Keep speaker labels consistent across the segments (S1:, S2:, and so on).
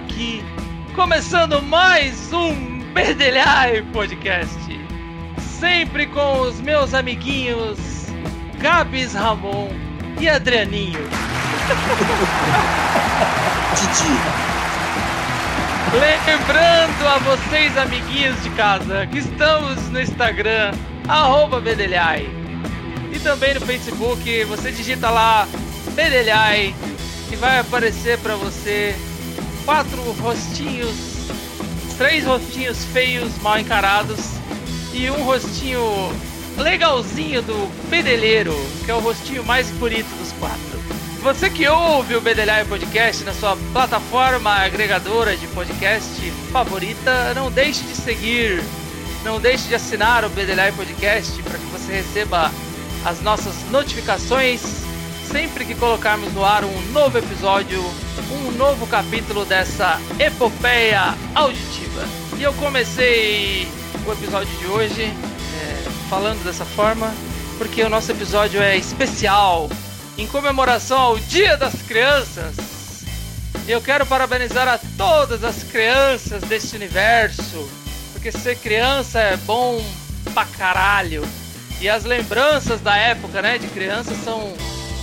S1: aqui, começando mais um Berdelhai Podcast. Sempre com os meus amiguinhos Gabs Ramon e Adrianinho.
S2: Didi.
S1: Lembrando a vocês, amiguinhos de casa, que estamos no Instagram, arroba Bedelhai. E também no Facebook, você digita lá Bedelhai e vai aparecer para você quatro rostinhos, três rostinhos feios, mal encarados e um rostinho legalzinho do Bedelheiro, que é o rostinho mais bonito dos quatro. Você que ouve o Bedelhai Podcast na sua plataforma agregadora de podcast favorita, não deixe de seguir, não deixe de assinar o Bedelhai Podcast para que você receba as nossas notificações sempre que colocarmos no ar um novo episódio, um novo capítulo dessa epopeia auditiva. E eu comecei o episódio de hoje é, falando dessa forma porque o nosso episódio é especial em comemoração ao Dia das Crianças. E eu quero parabenizar a todas as crianças deste universo, porque ser criança é bom pra caralho. E as lembranças da época, né, de criança são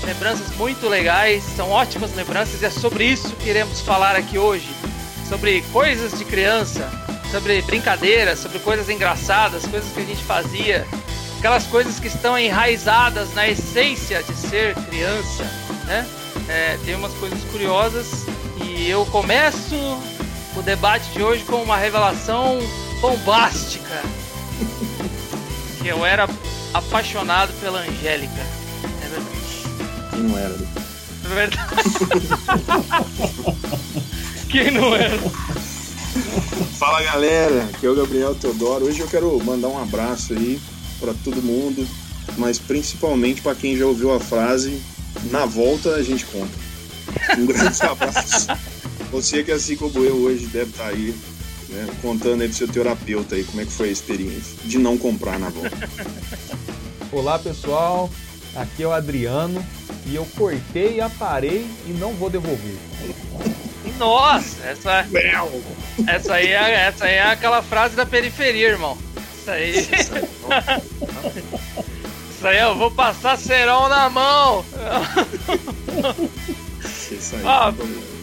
S1: lembranças muito legais, são ótimas lembranças e é sobre isso que iremos falar aqui hoje. Sobre coisas de criança, sobre brincadeiras, sobre coisas engraçadas, coisas que a gente fazia, aquelas coisas que estão enraizadas na essência de ser criança, né? É, tem umas coisas curiosas e eu começo o debate de hoje com uma revelação bombástica. Que eu era apaixonado pela Angélica.
S2: Quem não era?
S1: É verdade. Quem não era?
S2: Fala galera, aqui é o Gabriel Teodoro. Hoje eu quero mandar um abraço aí para todo mundo, mas principalmente para quem já ouviu a frase na volta a gente conta. Um grande abraço. Você que assim como eu hoje deve estar aí né, contando aí pro seu terapeuta aí como é que foi a experiência de não comprar na volta.
S3: Olá pessoal, aqui é o Adriano e eu cortei, aparei e não vou devolver.
S1: Nossa, essa, essa, aí é, essa aí é aquela frase da periferia, irmão. Isso aí. Isso aí, eu vou passar cerol na mão.
S2: Isso aí.
S1: Ó,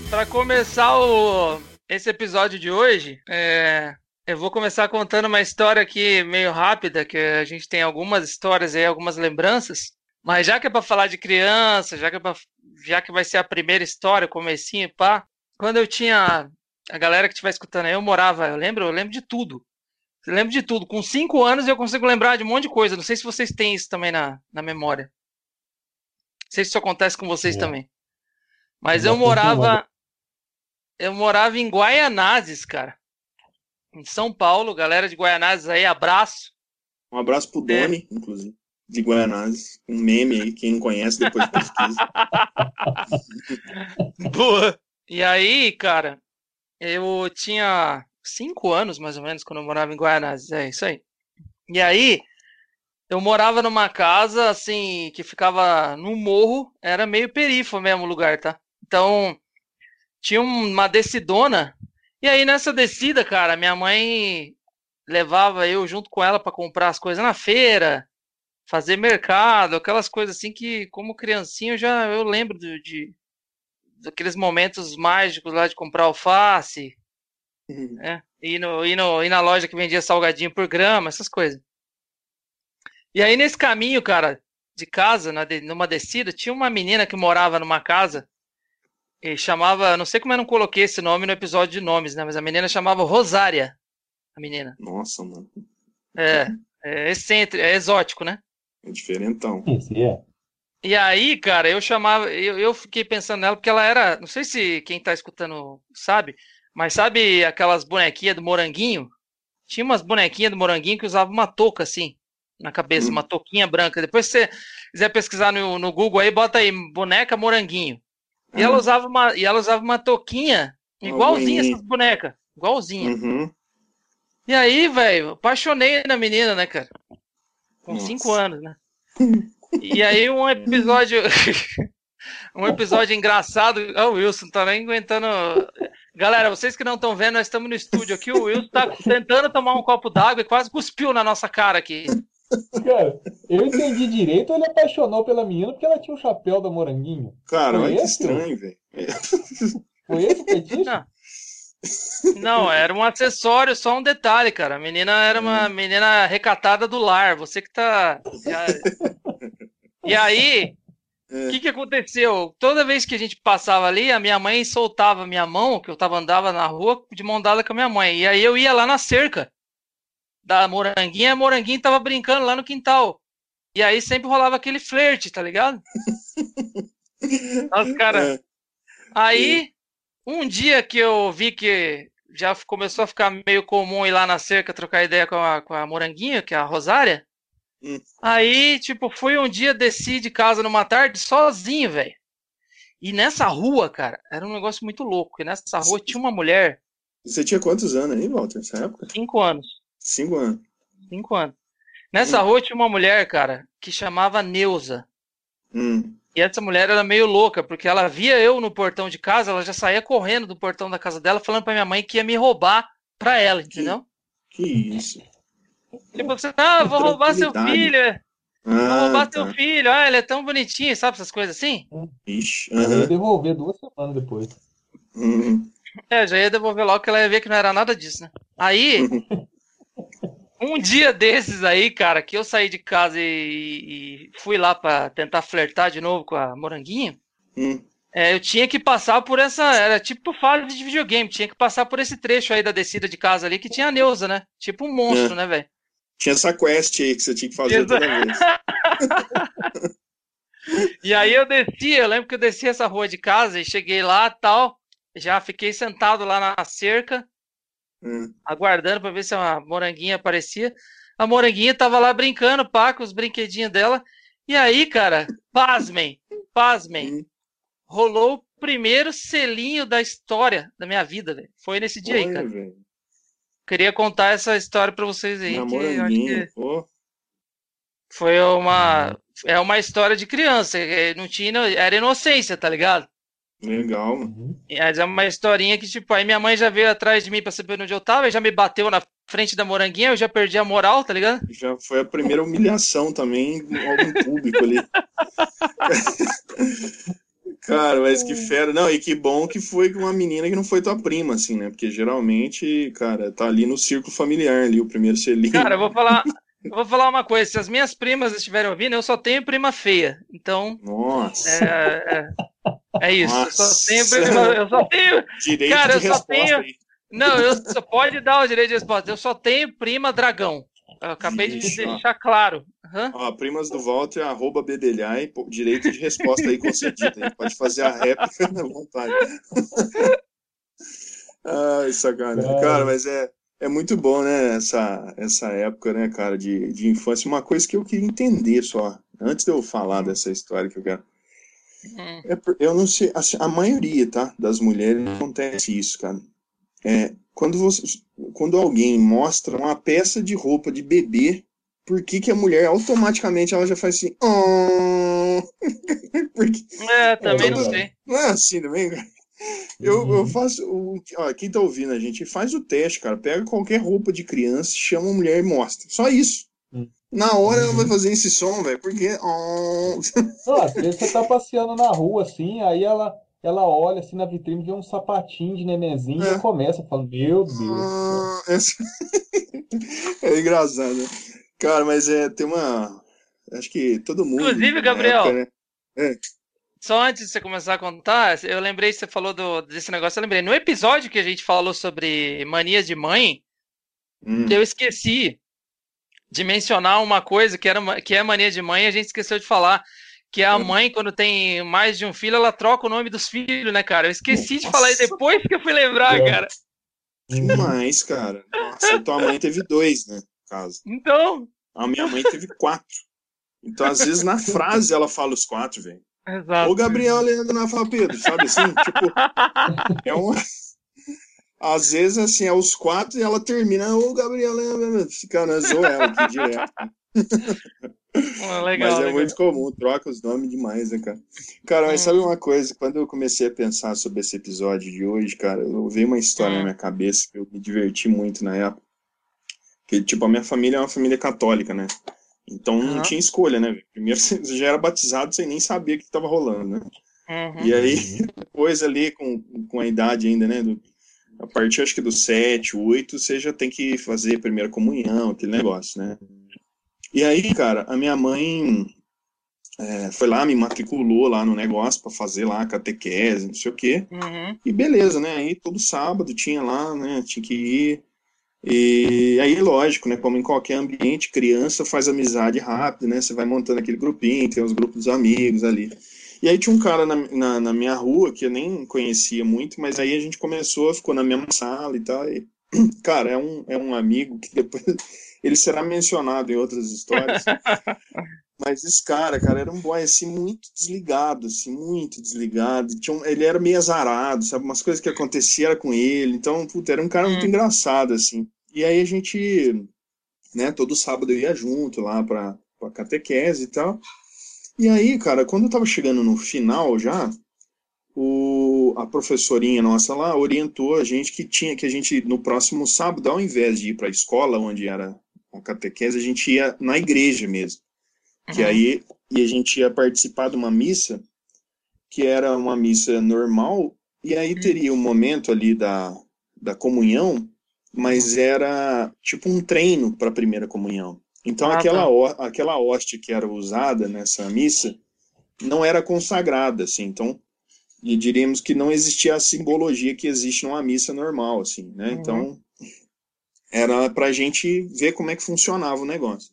S1: pra começar o, esse episódio de hoje, é, eu vou começar contando uma história aqui meio rápida, que a gente tem algumas histórias aí, algumas lembranças. Mas já que é pra falar de criança, já que, é pra, já que vai ser a primeira história, comecinho, pá. Quando eu tinha. A galera que estiver escutando aí, eu morava, eu lembro, eu lembro de tudo. Eu lembro de tudo. Com cinco anos eu consigo lembrar de um monte de coisa. Não sei se vocês têm isso também na, na memória. Não sei se isso acontece com vocês
S3: É.
S1: também. Mas eu
S3: com
S1: morava. Eu morava em Guaianazes, cara. Em São Paulo, galera de Guaianazes aí, abraço.
S2: Um abraço pro Doni, inclusive, de Guianazes. Um meme aí, quem não conhece depois pesquisa.
S1: Boa. E aí, cara, eu tinha cinco anos, mais ou menos, quando eu morava em Guaianazes. É isso aí. E aí, eu morava numa casa, assim, que ficava no morro. Era meio perifo mesmo o lugar, tá? Então, tinha uma descidona. E aí, nessa descida, cara, minha mãe levava eu junto com ela pra comprar as coisas na feira, fazer mercado, aquelas coisas assim que, como criancinha, eu já eu lembro do- de, daqueles momentos mágicos lá de comprar alface, né? Ir, no, ir, no, ir na loja que vendia salgadinho por grama, essas coisas. E aí, nesse caminho, cara, de casa, na de- numa descida, tinha uma menina que morava numa casa e chamava, não sei como eu não coloquei esse nome no episódio de nomes, né? Mas a menina chamava Rosária, a menina.
S2: Nossa, mano.
S1: É, é excêntrico, é exótico, né?
S2: É diferentão.
S3: Esse é.
S1: E aí, cara, eu chamava, eu, eu fiquei pensando nela porque ela era, não sei se quem tá escutando sabe, mas sabe aquelas bonequinhas do moranguinho? Tinha umas bonequinhas do moranguinho que usavam uma touca assim na cabeça,
S2: Hum.
S1: uma touquinha branca. Depois se você quiser pesquisar no, no Google aí, bota aí boneca moranguinho. E ela
S2: Ah.
S1: usava uma, e ela usava uma touquinha igualzinha essas bonecas, igualzinha.
S2: Uhum.
S1: E aí, velho, apaixonei na menina, né, cara? Com
S2: Nossa.
S1: cinco anos, né? E aí um episódio. um episódio engraçado. Ah, o Wilson tá nem aguentando. Galera, vocês que não estão vendo, nós estamos no estúdio aqui. O Wilson tá tentando tomar um copo d'água e quase cuspiu na nossa cara aqui.
S3: Cara, eu entendi direito, ele apaixonou pela menina porque ela tinha o um chapéu da moranguinho.
S2: Cara, olha que estranho, velho.
S3: Foi esse o fetiche?
S1: Não. Não, era um acessório, só um detalhe, cara. A menina era uma menina recatada do lar. Você que tá. E aí, o é. que, que aconteceu? Toda vez que a gente passava ali, a minha mãe soltava minha mão, que eu tava andava na rua de mão dada com a minha mãe. E aí eu ia lá na cerca da moranguinha, a moranguinha tava brincando lá no quintal. E aí sempre rolava aquele flerte, tá ligado? Nossa, cara. É. Aí, um dia que eu vi que já começou a ficar meio comum ir lá na cerca trocar ideia com a, com a moranguinha, que é a Rosária. Hum. Aí, tipo, fui um dia, desci de casa numa tarde sozinho, velho. E nessa rua, cara, era um negócio muito louco. E nessa rua tinha uma mulher.
S2: Você tinha quantos anos aí, Walter, nessa época?
S1: Cinco anos.
S2: Cinco anos.
S1: Cinco anos. Nessa hum. rua tinha uma mulher, cara, que chamava Neuza.
S2: Hum.
S1: E essa mulher era meio louca, porque ela via eu no portão de casa, ela já saía correndo do portão da casa dela, falando pra minha mãe que ia me roubar pra ela, entendeu?
S2: Que, que isso?
S1: Tipo assim, ah, vou roubar seu filho. Ah, vou roubar tá. seu filho. Ah, ele é tão bonitinho, sabe essas coisas assim?
S2: Ixi.
S3: Uh -huh. Eu ia devolver duas semanas depois.
S2: Uhum.
S1: É, já ia devolver logo que ela ia ver que não era nada disso, né? Aí, um dia desses aí, cara, que eu saí de casa e, e fui lá para tentar flertar de novo com a Moranguinho,
S2: hum.
S1: é, eu tinha que passar por essa. Era tipo fase de videogame, tinha que passar por esse trecho aí da descida de casa ali que tinha a Neuza, né? Tipo um monstro, é. né, velho?
S2: Tinha essa quest aí que você tinha que fazer Exa... toda vez.
S1: e aí eu desci, eu lembro que eu desci essa rua de casa e cheguei lá tal. Já fiquei sentado lá na cerca, hum. aguardando para ver se a moranguinha aparecia. A moranguinha tava lá brincando, pá, com os brinquedinhos dela. E aí, cara, pasmem, pasmem. Hum. Rolou o primeiro selinho da história da minha vida. Foi nesse dia aí, cara. Véio. Queria contar essa história para vocês aí.
S2: Que pô.
S1: Foi uma. É uma história de criança. Não tinha. Era inocência, tá ligado?
S2: Legal.
S1: Uhum. Mas é uma historinha que, tipo, aí minha mãe já veio atrás de mim pra saber onde eu tava, e já me bateu na frente da moranguinha, eu já perdi a moral, tá ligado?
S2: Já foi a primeira humilhação também, no público ali. Cara, mas que fera. Não, e que bom que foi com uma menina que não foi tua prima, assim, né? Porque geralmente, cara, tá ali no círculo familiar ali, o primeiro selinho.
S1: Cara, eu vou falar. Eu vou falar uma coisa, se as minhas primas estiverem ouvindo, eu só tenho prima feia. Então.
S2: Nossa.
S1: É, é, é isso. Nossa. Eu só tenho prima. Eu só tenho.
S2: Direito
S1: cara,
S2: de
S1: eu só tenho. Aí. Não, eu só pode dar o direito de resposta. Eu só tenho prima dragão. Eu acabei de deixar claro. Uhum.
S2: Ó, primas do Walter, arroba Bedelhai, direito de resposta aí concedido. A gente pode fazer a réplica à vontade. Ai, sacanagem. Cara, mas é, é muito bom, né, essa, essa época, né, cara, de, de infância. Uma coisa que eu queria entender só, antes de eu falar dessa história que eu quero. Uhum. É, eu não sei, assim, a maioria, tá, das mulheres acontece isso, cara. É, quando, você, quando alguém mostra uma peça de roupa de bebê por que, que a mulher automaticamente ela já faz assim. Oh!
S1: Porque, é, também não sei.
S2: Não é assim também, cara. Eu, uhum. eu faço. O, ó, quem tá ouvindo a gente faz o teste, cara. Pega qualquer roupa de criança, chama a mulher e mostra. Só isso. Uhum. Na hora ela vai fazer esse som, velho, porque. Oh.
S3: Não, às vezes você tá passeando na rua assim, aí ela, ela olha assim na vitrine, vê um sapatinho de nenenzinho é. e começa falando: Meu Deus. Ah,
S2: é engraçado, né? Cara, mas é, tem uma. Acho que todo mundo.
S1: Inclusive, Gabriel. Época, né? é. Só antes de você começar a contar, eu lembrei, você falou do, desse negócio, eu lembrei. No episódio que a gente falou sobre manias de mãe, hum. eu esqueci de mencionar uma coisa que, era, que é mania de mãe, a gente esqueceu de falar. Que a hum. mãe, quando tem mais de um filho, ela troca o nome dos filhos, né, cara? Eu esqueci Nossa. de falar e depois que eu fui lembrar, é. cara.
S2: Demais, cara. Nossa, tua mãe teve dois, né? Caso.
S1: Então,
S2: a minha mãe teve quatro. Então, às vezes, na frase ela fala os quatro, velho.
S1: Exato.
S2: Ou Gabriel Leandro Pedro, sabe assim? tipo, é uma. Às vezes, assim, é os quatro e ela termina, ô Gabriel Leandro, fica na zoa ela aqui direto.
S1: Ah, legal,
S2: mas é
S1: legal.
S2: muito comum, troca os nomes demais, né, cara? Cara, mas
S1: Hum.
S2: sabe uma coisa? Quando eu comecei a pensar sobre esse episódio de hoje, cara, eu veio uma história
S1: Hum.
S2: na minha cabeça que eu me diverti muito na época. Que, tipo, a minha família é uma família católica, né? Então não
S1: Aham.
S2: tinha escolha, né? Primeiro você já era batizado sem nem saber o que estava rolando, né?
S1: Uhum.
S2: E aí, depois ali, com, com a idade ainda, né? do- a partir, acho que dos 7, 8, você já tem que fazer a primeira comunhão, aquele negócio, né? E aí, cara, a minha mãe é, foi lá, me matriculou lá no negócio para fazer lá a catequese, não sei o quê.
S1: Uhum.
S2: E beleza, né? Aí todo sábado tinha lá, né? Tinha que ir. E aí, lógico, né? Como em qualquer ambiente, criança faz amizade rápido, né? Você vai montando aquele grupinho, tem os grupos dos amigos ali. E aí tinha um cara na, na, na minha rua que eu nem conhecia muito, mas aí a gente começou, ficou na mesma sala e tal. E, cara, é um, é um amigo que depois ele será mencionado em outras histórias. Mas esse cara, cara, era um boy assim muito desligado, assim, muito desligado. Tinha um- ele era meio azarado, sabe? Umas coisas que aconteciam era com ele. Então, puta, era um cara muito
S1: Hum.
S2: engraçado, assim. E aí a gente, né, todo sábado eu ia junto lá pra, pra catequese e tal. E aí, cara, quando eu tava chegando no final já, o, a professorinha nossa lá orientou a gente que tinha que a gente, no próximo sábado, ao invés de ir pra escola, onde era a catequese, a gente ia na igreja mesmo que
S1: Uhum.
S2: aí e a gente ia participar de uma missa que era uma missa normal e aí teria um momento ali da, da comunhão mas era tipo um treino para a primeira comunhão então
S1: Ah,
S2: aquela
S1: tá.
S2: aquela hóstia que era usada nessa missa não era consagrada assim então e diríamos que não existia a simbologia que existe numa missa normal assim né
S1: Uhum.
S2: então era para a gente ver como é que funcionava o negócio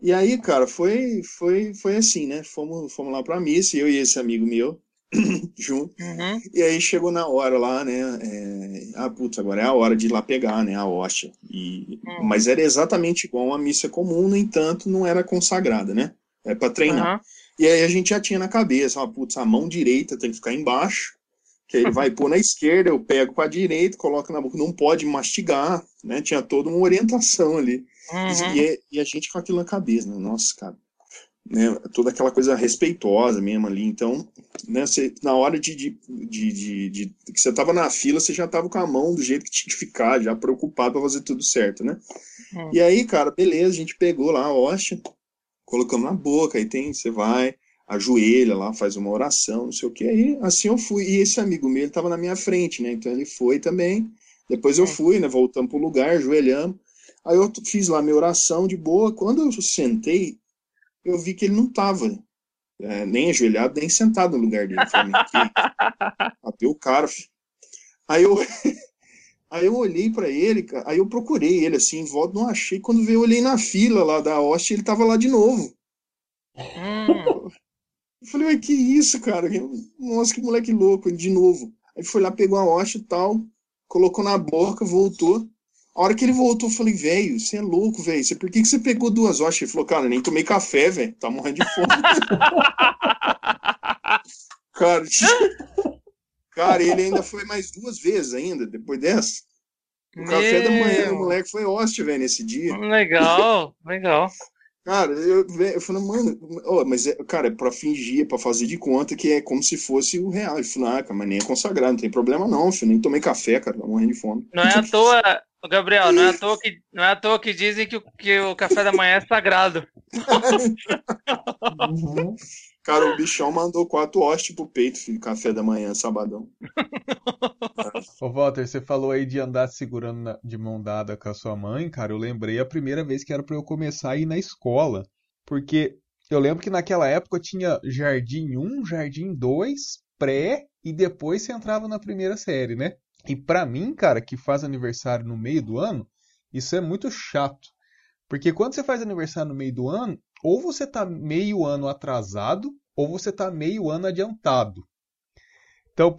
S2: e aí, cara, foi, foi, foi assim, né? Fomos, fomos lá pra missa, eu e esse amigo meu, junto.
S1: Uhum.
S2: E aí chegou na hora lá, né? É... Ah, putz, agora é a hora de ir lá pegar, né? A hóstia. E...
S1: Hum.
S2: Mas era exatamente igual uma missa comum, no entanto, não era consagrada, né? É pra treinar.
S1: Uhum.
S2: E aí a gente já tinha na cabeça, ó, putz, a mão direita tem que ficar embaixo, que aí ele vai pôr na esquerda, eu pego com a direita, coloco na boca, não pode mastigar, né? Tinha toda uma orientação ali.
S1: Uhum.
S2: E, é- e a gente com aquilo na cabeça, né? Nossa, cara. Né? Toda aquela coisa respeitosa mesmo ali. Então, né? Você, na hora de, de, de, de- de- que você tava na fila, você já tava com a mão do jeito que tinha que ficar, já preocupado pra fazer tudo certo, né?
S1: Hum.
S2: E aí, cara, beleza, a gente pegou lá a hóstia, colocamos na boca, aí tem, você vai, ajoelha lá, faz uma oração, não sei o que. Aí, assim eu fui. E esse amigo meu, ele tava na minha frente, né? Então ele foi também. Depois eu
S1: Hum.
S2: fui, né? Voltamos pro lugar, ajoelhamos. Aí eu fiz lá minha oração de boa. Quando eu sentei, eu vi que ele não tava é, nem ajoelhado, nem sentado no lugar dele. Falei. Até o cara. filho. Aí eu, aí eu olhei pra ele, aí eu procurei ele assim, em volta, não achei. Quando veio, eu olhei na fila lá da hóstia, ele tava lá de novo.
S1: Hum.
S2: Eu falei, ué, que isso, cara? Nossa, que moleque louco, de novo. Aí foi lá, pegou a hóstia e tal, colocou na boca, voltou. A hora que ele voltou, eu falei, velho, você é louco, velho. Por que, que você pegou duas hóstias? Ele falou, cara, nem tomei café, velho. Tá morrendo de fome. cara, cara, ele ainda foi mais duas vezes ainda, depois dessa. O café da manhã
S1: Meu.
S2: moleque foi hóstia, velho, nesse dia.
S1: Legal, legal.
S2: Cara, eu, eu falei, mano, ó, mas é, cara, é pra fingir, é pra fazer de conta que é como se fosse o real. Ele falou, ah, cara, mas nem é consagrado, não tem problema não, filho, nem tomei café, cara, tá morrendo de fome.
S1: Não é à toa, Gabriel, não é à toa que, não é à toa que dizem que o, que o café da manhã é sagrado.
S3: Uhum.
S2: Cara, o bichão mandou quatro hóstias pro peito, filho, café da manhã, sabadão.
S4: Ô, Walter, você falou aí de andar segurando na- de mão dada com a sua mãe, cara. Eu lembrei a primeira vez que era pra eu começar a ir na escola. Porque eu lembro que naquela época tinha Jardim 1, Jardim 2, pré e depois você entrava na primeira série, né? E pra mim, cara, que faz aniversário no meio do ano, isso é muito chato. Porque quando você faz aniversário no meio do ano, ou você tá meio ano atrasado, ou você tá meio ano adiantado. Então,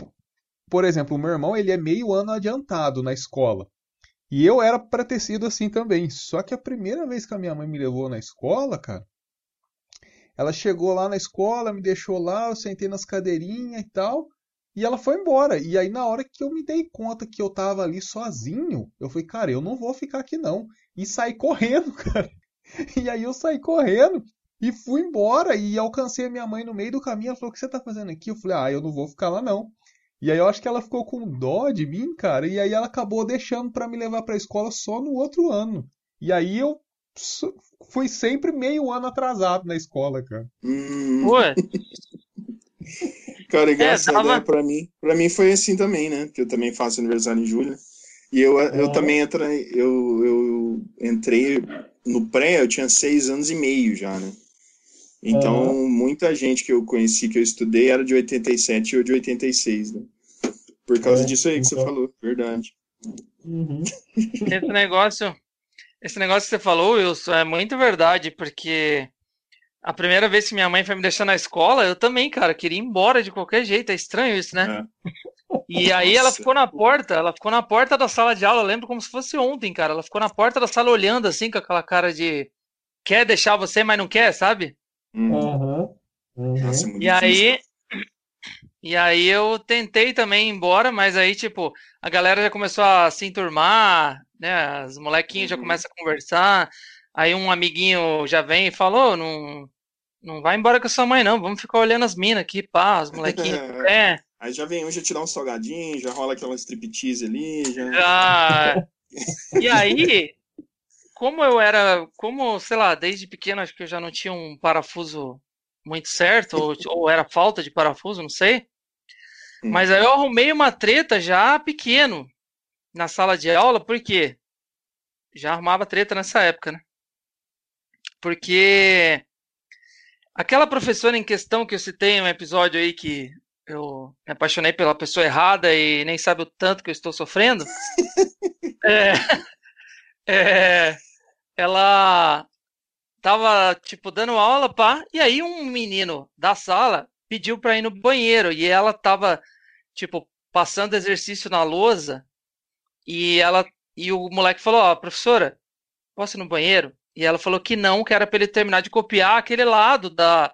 S4: por exemplo, o meu irmão, ele é meio ano adiantado na escola. E eu era pra ter sido assim também. Só que a primeira vez que a minha mãe me levou na escola, cara, ela chegou lá na escola, me deixou lá, eu sentei nas cadeirinhas e tal, e ela foi embora. E aí, na hora que eu me dei conta que eu tava ali sozinho, eu falei, cara, eu não vou ficar aqui não. E saí correndo, cara. E aí eu saí correndo e fui embora e alcancei a minha mãe no meio do caminho. Ela falou: O que você tá fazendo aqui? Eu falei: Ah, eu não vou ficar lá não. E aí eu acho que ela ficou com dó de mim, cara, e aí ela acabou deixando para me levar pra escola só no outro ano. E aí eu fui sempre meio ano atrasado na escola, cara.
S2: Hum.
S1: Ué,
S2: Cara, engraçado,
S1: dava-
S2: né? Pra mim, pra mim foi assim também, né? Que eu também faço aniversário em julho. E eu, eu também entrei, eu, eu entrei no pré, eu tinha seis anos e meio já, né? Então, muita gente que eu conheci, que eu estudei, era de 87 ou de 86, né? Por causa
S3: É,
S2: disso aí que você
S3: então.
S2: falou, verdade.
S3: Uhum.
S1: esse negócio, esse negócio que você falou, Wilson, é muito verdade, porque a primeira vez que minha mãe foi me deixar na escola, eu também, cara, queria ir embora de qualquer jeito. É estranho isso, né? E aí ela
S2: Nossa.
S1: ficou na porta, ela ficou na porta da sala de aula, eu lembro como se fosse ontem, cara. Ela ficou na porta da sala olhando assim, com aquela cara de quer deixar você, mas não quer, sabe?
S2: Hum.
S3: Aham. Uhum.
S2: Nossa, é
S1: E aí, e aí eu tentei também ir embora, mas aí, tipo, a galera já começou a se enturmar, né? Os molequinhos já
S2: Uhum.
S1: começam a conversar. Aí um amiguinho já vem e falou, não, não vai embora com a sua mãe, não. Vamos ficar olhando as minas aqui, pá, os molequinhos. É,
S2: Aí já vem um, já dá um salgadinho, já rola aquela striptease ali, já...
S1: já. E aí, como eu era, como, sei lá, desde pequeno acho que eu já não tinha um parafuso muito certo, ou, ou era falta de parafuso, não sei.
S2: Hum.
S1: Mas aí eu arrumei uma treta já pequeno na sala de aula, por quê? Já arrumava treta nessa época, né? Porque aquela professora em questão que eu citei em um episódio aí que eu me apaixonei pela pessoa errada e nem sabe o tanto que eu estou sofrendo. é, é, ela tava, tipo, dando aula, pá, e aí um menino da sala pediu pra ir no banheiro e ela tava, tipo, passando exercício na lousa e ela e o moleque falou, ó, professora, posso ir no banheiro? E ela falou que não, que era pra ele terminar de copiar aquele lado da,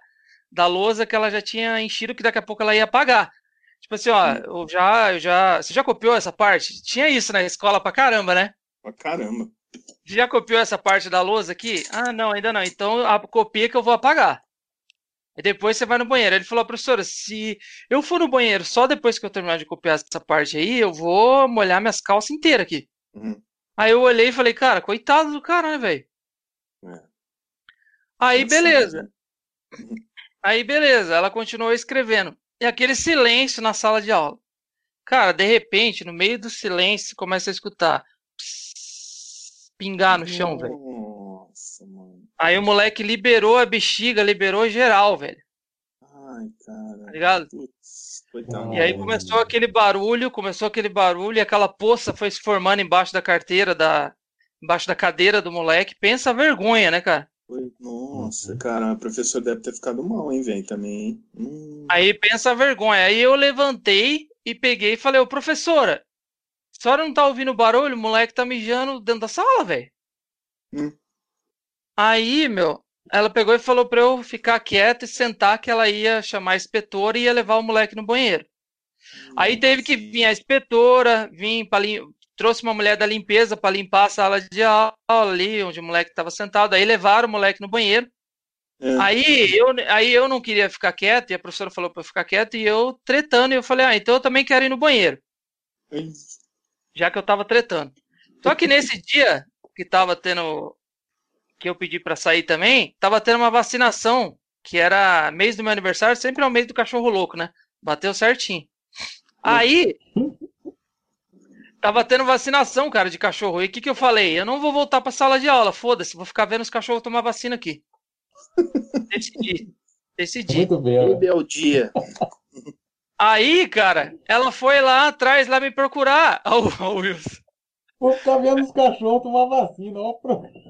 S1: da lousa que ela já tinha enchido, que daqui a pouco ela ia apagar. Tipo assim, ó, eu já, eu já, você já copiou essa parte? Tinha isso na escola pra caramba, né?
S2: Pra caramba.
S1: Já copiou essa parte da lousa aqui? Ah, não, ainda não. Então a copia que eu vou apagar. E depois você vai no banheiro. Ele falou, professora, se eu for no banheiro só depois que eu terminar de copiar essa parte aí, eu vou molhar minhas calças inteiras aqui.
S2: Uhum.
S1: Aí eu olhei e falei, cara, coitado do cara, né, velho?
S2: É.
S1: Aí
S2: Nossa,
S1: beleza. Aí beleza, ela continuou escrevendo. E aquele silêncio na sala de aula. Cara, de repente, no meio do silêncio, começa a escutar pss, pingar no chão, velho. Aí o moleque liberou a bexiga, liberou geral, velho.
S2: Ai, cara.
S1: Tá ligado?
S2: Coitado.
S1: E aí começou aquele barulho, começou aquele barulho e aquela poça foi se formando embaixo da carteira da embaixo da cadeira do moleque. Pensa a vergonha, né, cara?
S2: Nossa, cara, a professora deve ter ficado mal, hein, velho, também, hein? Hum.
S1: Aí pensa a vergonha. Aí eu levantei e peguei e falei: "Ô, professora, a senhora não tá ouvindo barulho? O moleque tá mijando dentro da sala, velho."
S2: Hum.
S1: Aí, meu, ela pegou e falou pra eu ficar quieto e sentar que ela ia chamar a inspetora e ia levar o moleque no banheiro. Aí teve que vir a inspetora, vir para trouxe uma mulher da limpeza para limpar a sala de aula ali onde o moleque estava sentado. Aí levaram o moleque no banheiro.
S2: É.
S1: Aí eu, aí eu não queria ficar quieto e a professora falou para eu ficar quieto e eu tretando e eu falei: "Ah, então eu também quero ir no banheiro",
S2: Ai,
S1: já que eu tava tretando. Só que nesse dia que tava tendo que eu pedi para sair também, tava tendo uma vacinação, que era mês do meu aniversário, sempre é o mês do cachorro louco, né? Bateu certinho. Aí tava tendo vacinação, cara, de cachorro. E o que que eu falei? Eu não vou voltar pra sala de aula, foda-se, vou ficar vendo os cachorros tomar vacina aqui. Decidi. Decidi.
S3: Muito bem, ó.
S2: rebeldia.
S1: Aí, cara, ela foi lá atrás lá me procurar. Ó, o Wilson.
S3: Vou ficar vendo os cachorros tomar vacina, ó.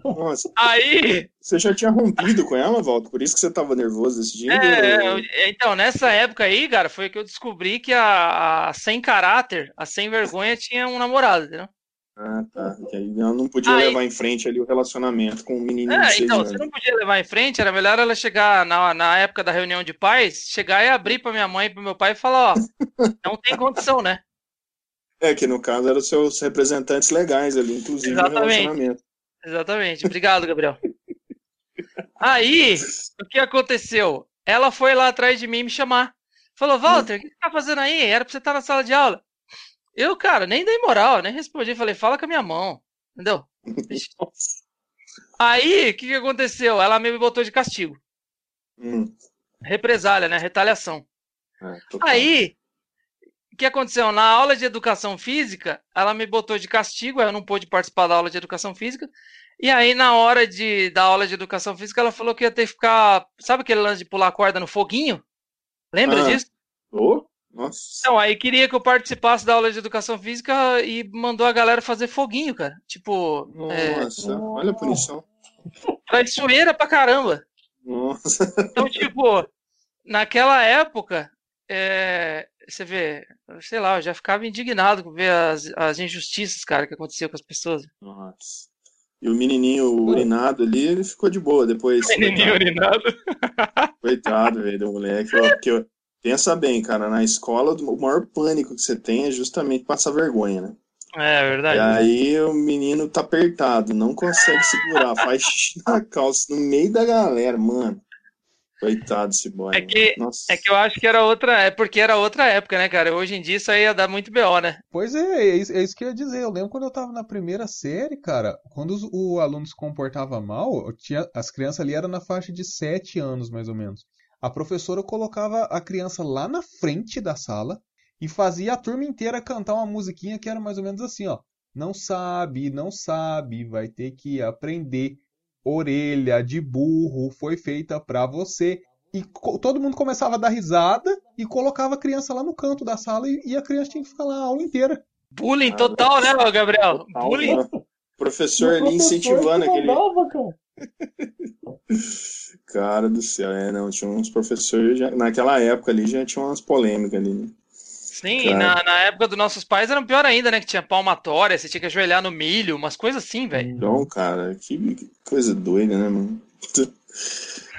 S2: Nossa,
S1: Aí,
S2: você já tinha rompido com ela, Walter? Por isso que você tava nervoso desse dia?
S1: é, eu- então, nessa época aí, cara, foi que eu descobri que a, a sem caráter, a sem vergonha, tinha um namorado, entendeu?
S2: Ah, tá. Que aí ela não podia
S1: Aí-
S2: levar em frente ali o relacionamento com o menino de
S1: É, então,
S2: anos.
S1: se não podia levar em frente, era melhor ela chegar na, na época da reunião de pais, chegar e abrir pra minha mãe e pro meu pai e falar, ó, não tem condição, né?
S2: É, que no caso eram seus representantes legais ali, inclusive no
S1: Exatamente.
S2: relacionamento.
S1: Exatamente. Obrigado, Gabriel. Aí, o que aconteceu? Ela foi lá atrás de mim me chamar. Falou, Walter, o que você tá fazendo aí? Era pra você estar na sala de aula. Eu, cara, nem dei moral, nem respondi. Falei, fala com a minha mão. Entendeu? Aí, o que, que aconteceu? Ela me botou de castigo.
S2: Hum.
S1: Represália, né? Retaliação.
S2: É.
S1: Aí, o que aconteceu? Na aula de educação física, ela me botou de castigo, eu não pude participar da aula de educação física. E aí, na hora de, da aula de educação física, ela falou que ia ter que ficar. Sabe aquele lance de pular corda no foguinho? Lembra
S2: Ah.
S1: disso?
S2: Ô, nossa.
S1: Então, aí queria que eu participasse da aula de educação física e mandou a galera fazer foguinho, cara. Tipo, é,
S2: Nossa, olha a punição.
S1: traiçoeira pra caramba.
S2: Nossa.
S1: Então, tipo, naquela época, é, você vê, sei lá, eu já ficava indignado com ver as, as injustiças, cara, que aconteceu com as pessoas.
S2: Nossa. E o menininho urinado ali, ele ficou de boa depois.
S1: Menininho urinado.
S2: Coitado, velho, do moleque. Ó, porque, ó, pensa bem, cara, na escola, o maior pânico que você tem é justamente passar vergonha, né?
S1: É
S2: E
S1: verdade.
S2: aí o menino tá apertado, não consegue segurar, faz xixi na calça no meio da galera, mano. Coitado desse boy.
S1: É que-
S2: mano. Nossa.
S1: É que eu acho que era outra, é porque era outra época, né, cara? Hoje em dia isso aí ia dar muito BO, né?
S4: Pois é, é isso, é isso que eu ia dizer. Eu lembro quando eu tava na primeira série, cara, quando os- o aluno se comportava mal, eu tinha, as crianças ali eram na faixa de 7 anos, mais ou menos. A professora colocava a criança lá na frente da sala e fazia a turma inteira cantar uma musiquinha que era mais ou menos assim, ó. Não sabe, não sabe, vai ter que aprender. Orelha de burro foi feita pra você. E todo mundo começava a dar risada e colocava a criança lá no canto da sala e, e a criança tinha que ficar lá a aula inteira.
S1: Bullying
S2: Ah,
S1: total, né, Gabriel?
S2: Total,
S1: Bullying.
S2: né? Professor ali incentivando
S3: que
S2: aquele.
S3: mandava, cara.
S2: Cara do céu, é, não, tinha uns professores, já- naquela época ali já tinha umas polêmicas ali, né?
S1: Sim, na, na época dos nossos pais era pior ainda, né? Que tinha palmatória, você tinha que ajoelhar no milho, umas coisas assim, velho.
S2: Então, cara, que, que coisa doida, né, mano?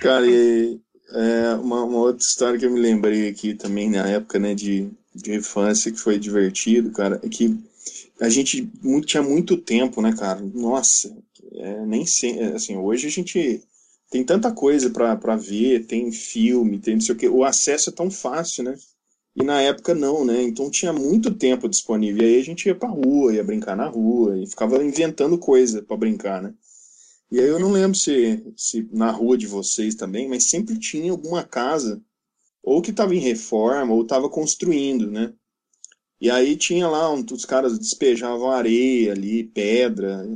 S2: Cara, e é, uma, uma outra história que eu me lembrei aqui também na época, né, de, de infância, que foi divertido, cara, é que a gente muito, tinha muito tempo, né, cara? Nossa, é, nem sei, é, assim, hoje a gente tem tanta coisa pra ver, tem filme, tem não sei o quê, o acesso é tão fácil, né? E na época não, né? Então tinha muito tempo disponível. E aí a gente ia pra rua, ia brincar na rua, e ficava inventando coisa pra brincar, né? E aí eu não lembro se, se na rua de vocês também, mas sempre tinha alguma casa, ou que estava em reforma, ou estava construindo, né? E aí tinha lá, um, os caras despejavam areia ali, pedra,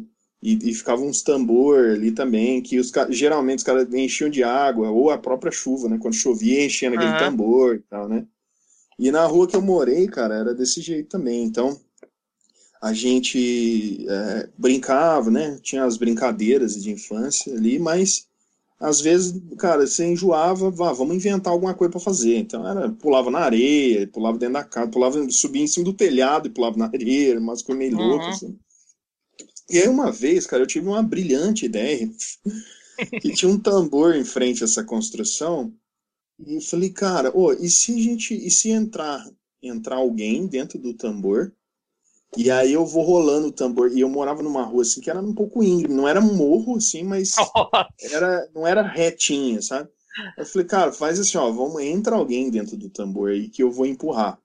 S2: e, e ficavam uns tambor ali também, que os, geralmente os caras enchiam de água, ou a própria chuva, né? Quando chovia, enchia naquele
S1: Aham.
S2: tambor e tal, né? E na rua que eu morei, cara, era desse jeito também. Então, a gente é, brincava, né? Tinha as brincadeiras de infância ali, mas às vezes, cara, você enjoava, vá, vamos inventar alguma coisa para fazer. Então era pulava na areia, pulava dentro da casa, pulava, subia em cima do telhado e pulava na areia, umas coisas meio
S1: Uhum.
S2: loucas. Assim. E aí uma vez, cara, eu tive uma brilhante ideia que tinha um tambor em frente a essa construção e eu falei, cara, ô, e se a gente, e se entrar, entrar alguém dentro do tambor e aí eu vou rolando o tambor e eu morava numa rua assim que era um pouco íngreme, não era um morro assim, mas era, não era retinha, sabe? Eu falei, cara, faz assim, ó, vamos, entra alguém dentro do tambor aí que eu vou empurrar.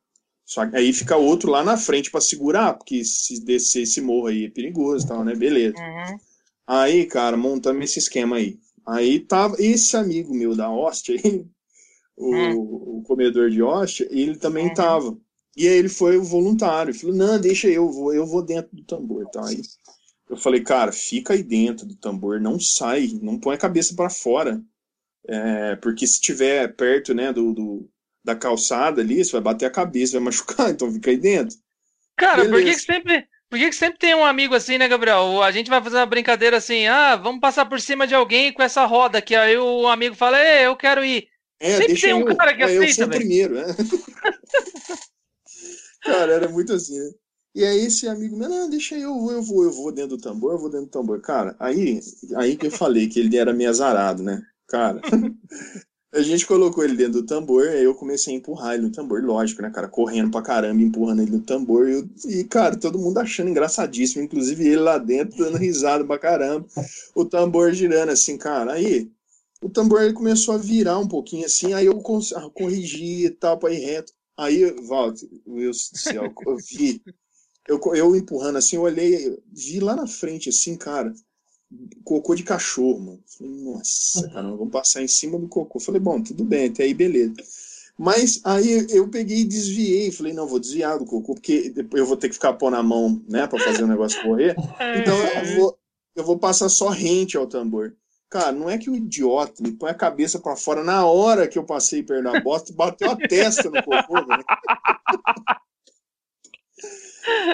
S2: Só que aí fica outro lá na frente pra segurar, porque se descer esse morro aí é perigoso e tal, né? Beleza.
S1: Uhum.
S2: Aí, cara, montamos esse esquema aí. Aí tava esse amigo meu da hóstia, aí, o, o comedor de hóstia, ele também
S1: Uhum.
S2: tava. E aí ele foi o voluntário, ele falou, não, deixa eu, vou, eu vou dentro do tambor, tá? Aí eu falei, cara, fica aí dentro do tambor, não sai, não põe a cabeça para fora. É, porque se tiver perto, né, do, do- da calçada ali, você vai bater a cabeça, vai machucar, então fica aí dentro.
S1: Cara, por que, que sempre. Por que, que sempre tem um amigo assim, né, Gabriel? A gente vai fazer uma brincadeira assim, ah, vamos passar por cima de alguém com essa roda aqui. Aí o amigo fala, ei, eu quero ir.
S2: É,
S1: Sempre tem um
S2: eu,
S1: cara que
S2: é, eu
S1: aceita,
S2: sou o primeiro, né? cara, era muito assim, né? E aí esse amigo meu, não, deixa eu, eu vou, eu vou, eu vou dentro do tambor, eu vou dentro do tambor. Cara, aí, aí que eu falei que ele era meio azarado, né? Cara, a gente colocou ele dentro do tambor, aí eu comecei a empurrar ele no tambor, lógico, né, cara? Correndo pra caramba, empurrando ele no tambor. E, eu- e, cara, todo mundo achando engraçadíssimo, inclusive ele lá dentro, dando risada pra caramba. O tambor girando assim, cara. Aí, o tambor ele começou a virar um pouquinho assim, aí eu corrigi e tal, para ir reto. Aí, Walter, do céu, eu vi, eu, eu empurrando assim, eu olhei, vi lá na frente assim, cara, cocô de cachorro, mano. Falei, nossa, cara, vamos passar em cima do cocô. Falei, bom, tudo bem, até aí beleza. Mas aí eu peguei e desviei, falei, não, vou desviar do cocô, porque eu vou ter que ficar pôr na mão, né, para fazer o negócio correr. Então eu vou, eu vou passar só rente ao tambor. Cara, não é que o idiota me põe a cabeça para fora na hora que eu passei perto da bosta, bateu a testa no cocô, velho.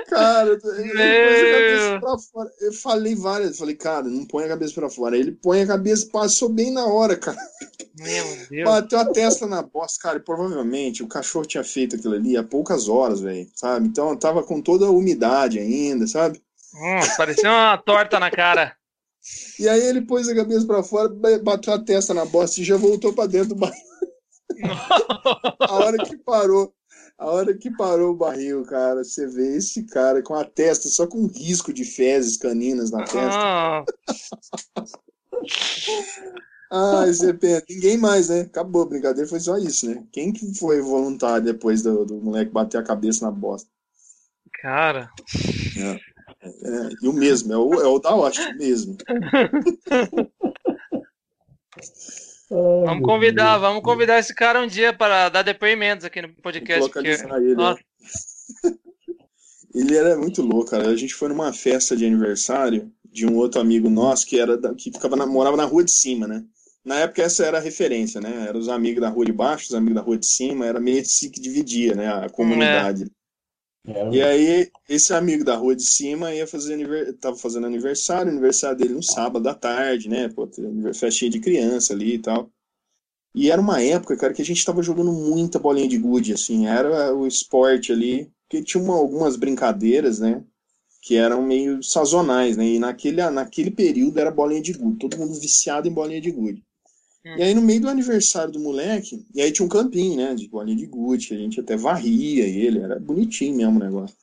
S2: Cara, ele põe a cabeça pra fora. Eu falei várias, falei, cara, não põe a cabeça pra fora. Ele põe a cabeça, passou bem na hora, cara. Meu Deus. Bateu a testa na bosta, cara. E provavelmente o cachorro tinha feito aquilo ali há poucas horas, velho, sabe? Então tava com toda a umidade ainda, sabe?
S1: Hum, parecia uma torta na cara.
S2: E aí ele pôs a cabeça pra fora, bateu a testa na bosta e já voltou pra dentro do barril. a hora que parou, a hora que parou o barril, cara, você vê esse cara com a testa só com um risco de fezes caninas na testa. Ah. Ai, você pensa, ninguém mais, né? Acabou a brincadeira, foi só isso, né? Quem que foi voluntário depois do, do moleque bater a cabeça na bosta?
S1: Cara.
S2: É. É, e o mesmo, é o, é o da Washington mesmo.
S1: vamos convidar, vamos convidar esse cara um dia para dar depoimentos aqui no podcast. Porque... Ele,
S2: né? ele era muito louco, cara. A gente foi numa festa de aniversário de um outro amigo nosso que era que ficava na, morava na rua de cima, né? Na época essa era a referência, né? Eram os amigos da rua de baixo, os amigos da rua de cima, era meio assim que dividia, né? A comunidade. É. E aí, esse amigo da rua de cima ia fazer aniversário, tava fazendo aniversário, aniversário dele no sábado à tarde, né? Pô, festinha de criança ali e tal. E era uma época, cara, que a gente tava jogando muita bolinha de gude, assim, era o esporte ali, porque tinha uma, algumas brincadeiras, né? Que eram meio sazonais, né? E naquele, naquele período era bolinha de gude, todo mundo viciado em bolinha de gude. Hum. E aí, no meio do aniversário do moleque, e aí tinha um campinho, né, de bolinha de gude, a gente até varria ele, era bonitinho mesmo o negócio.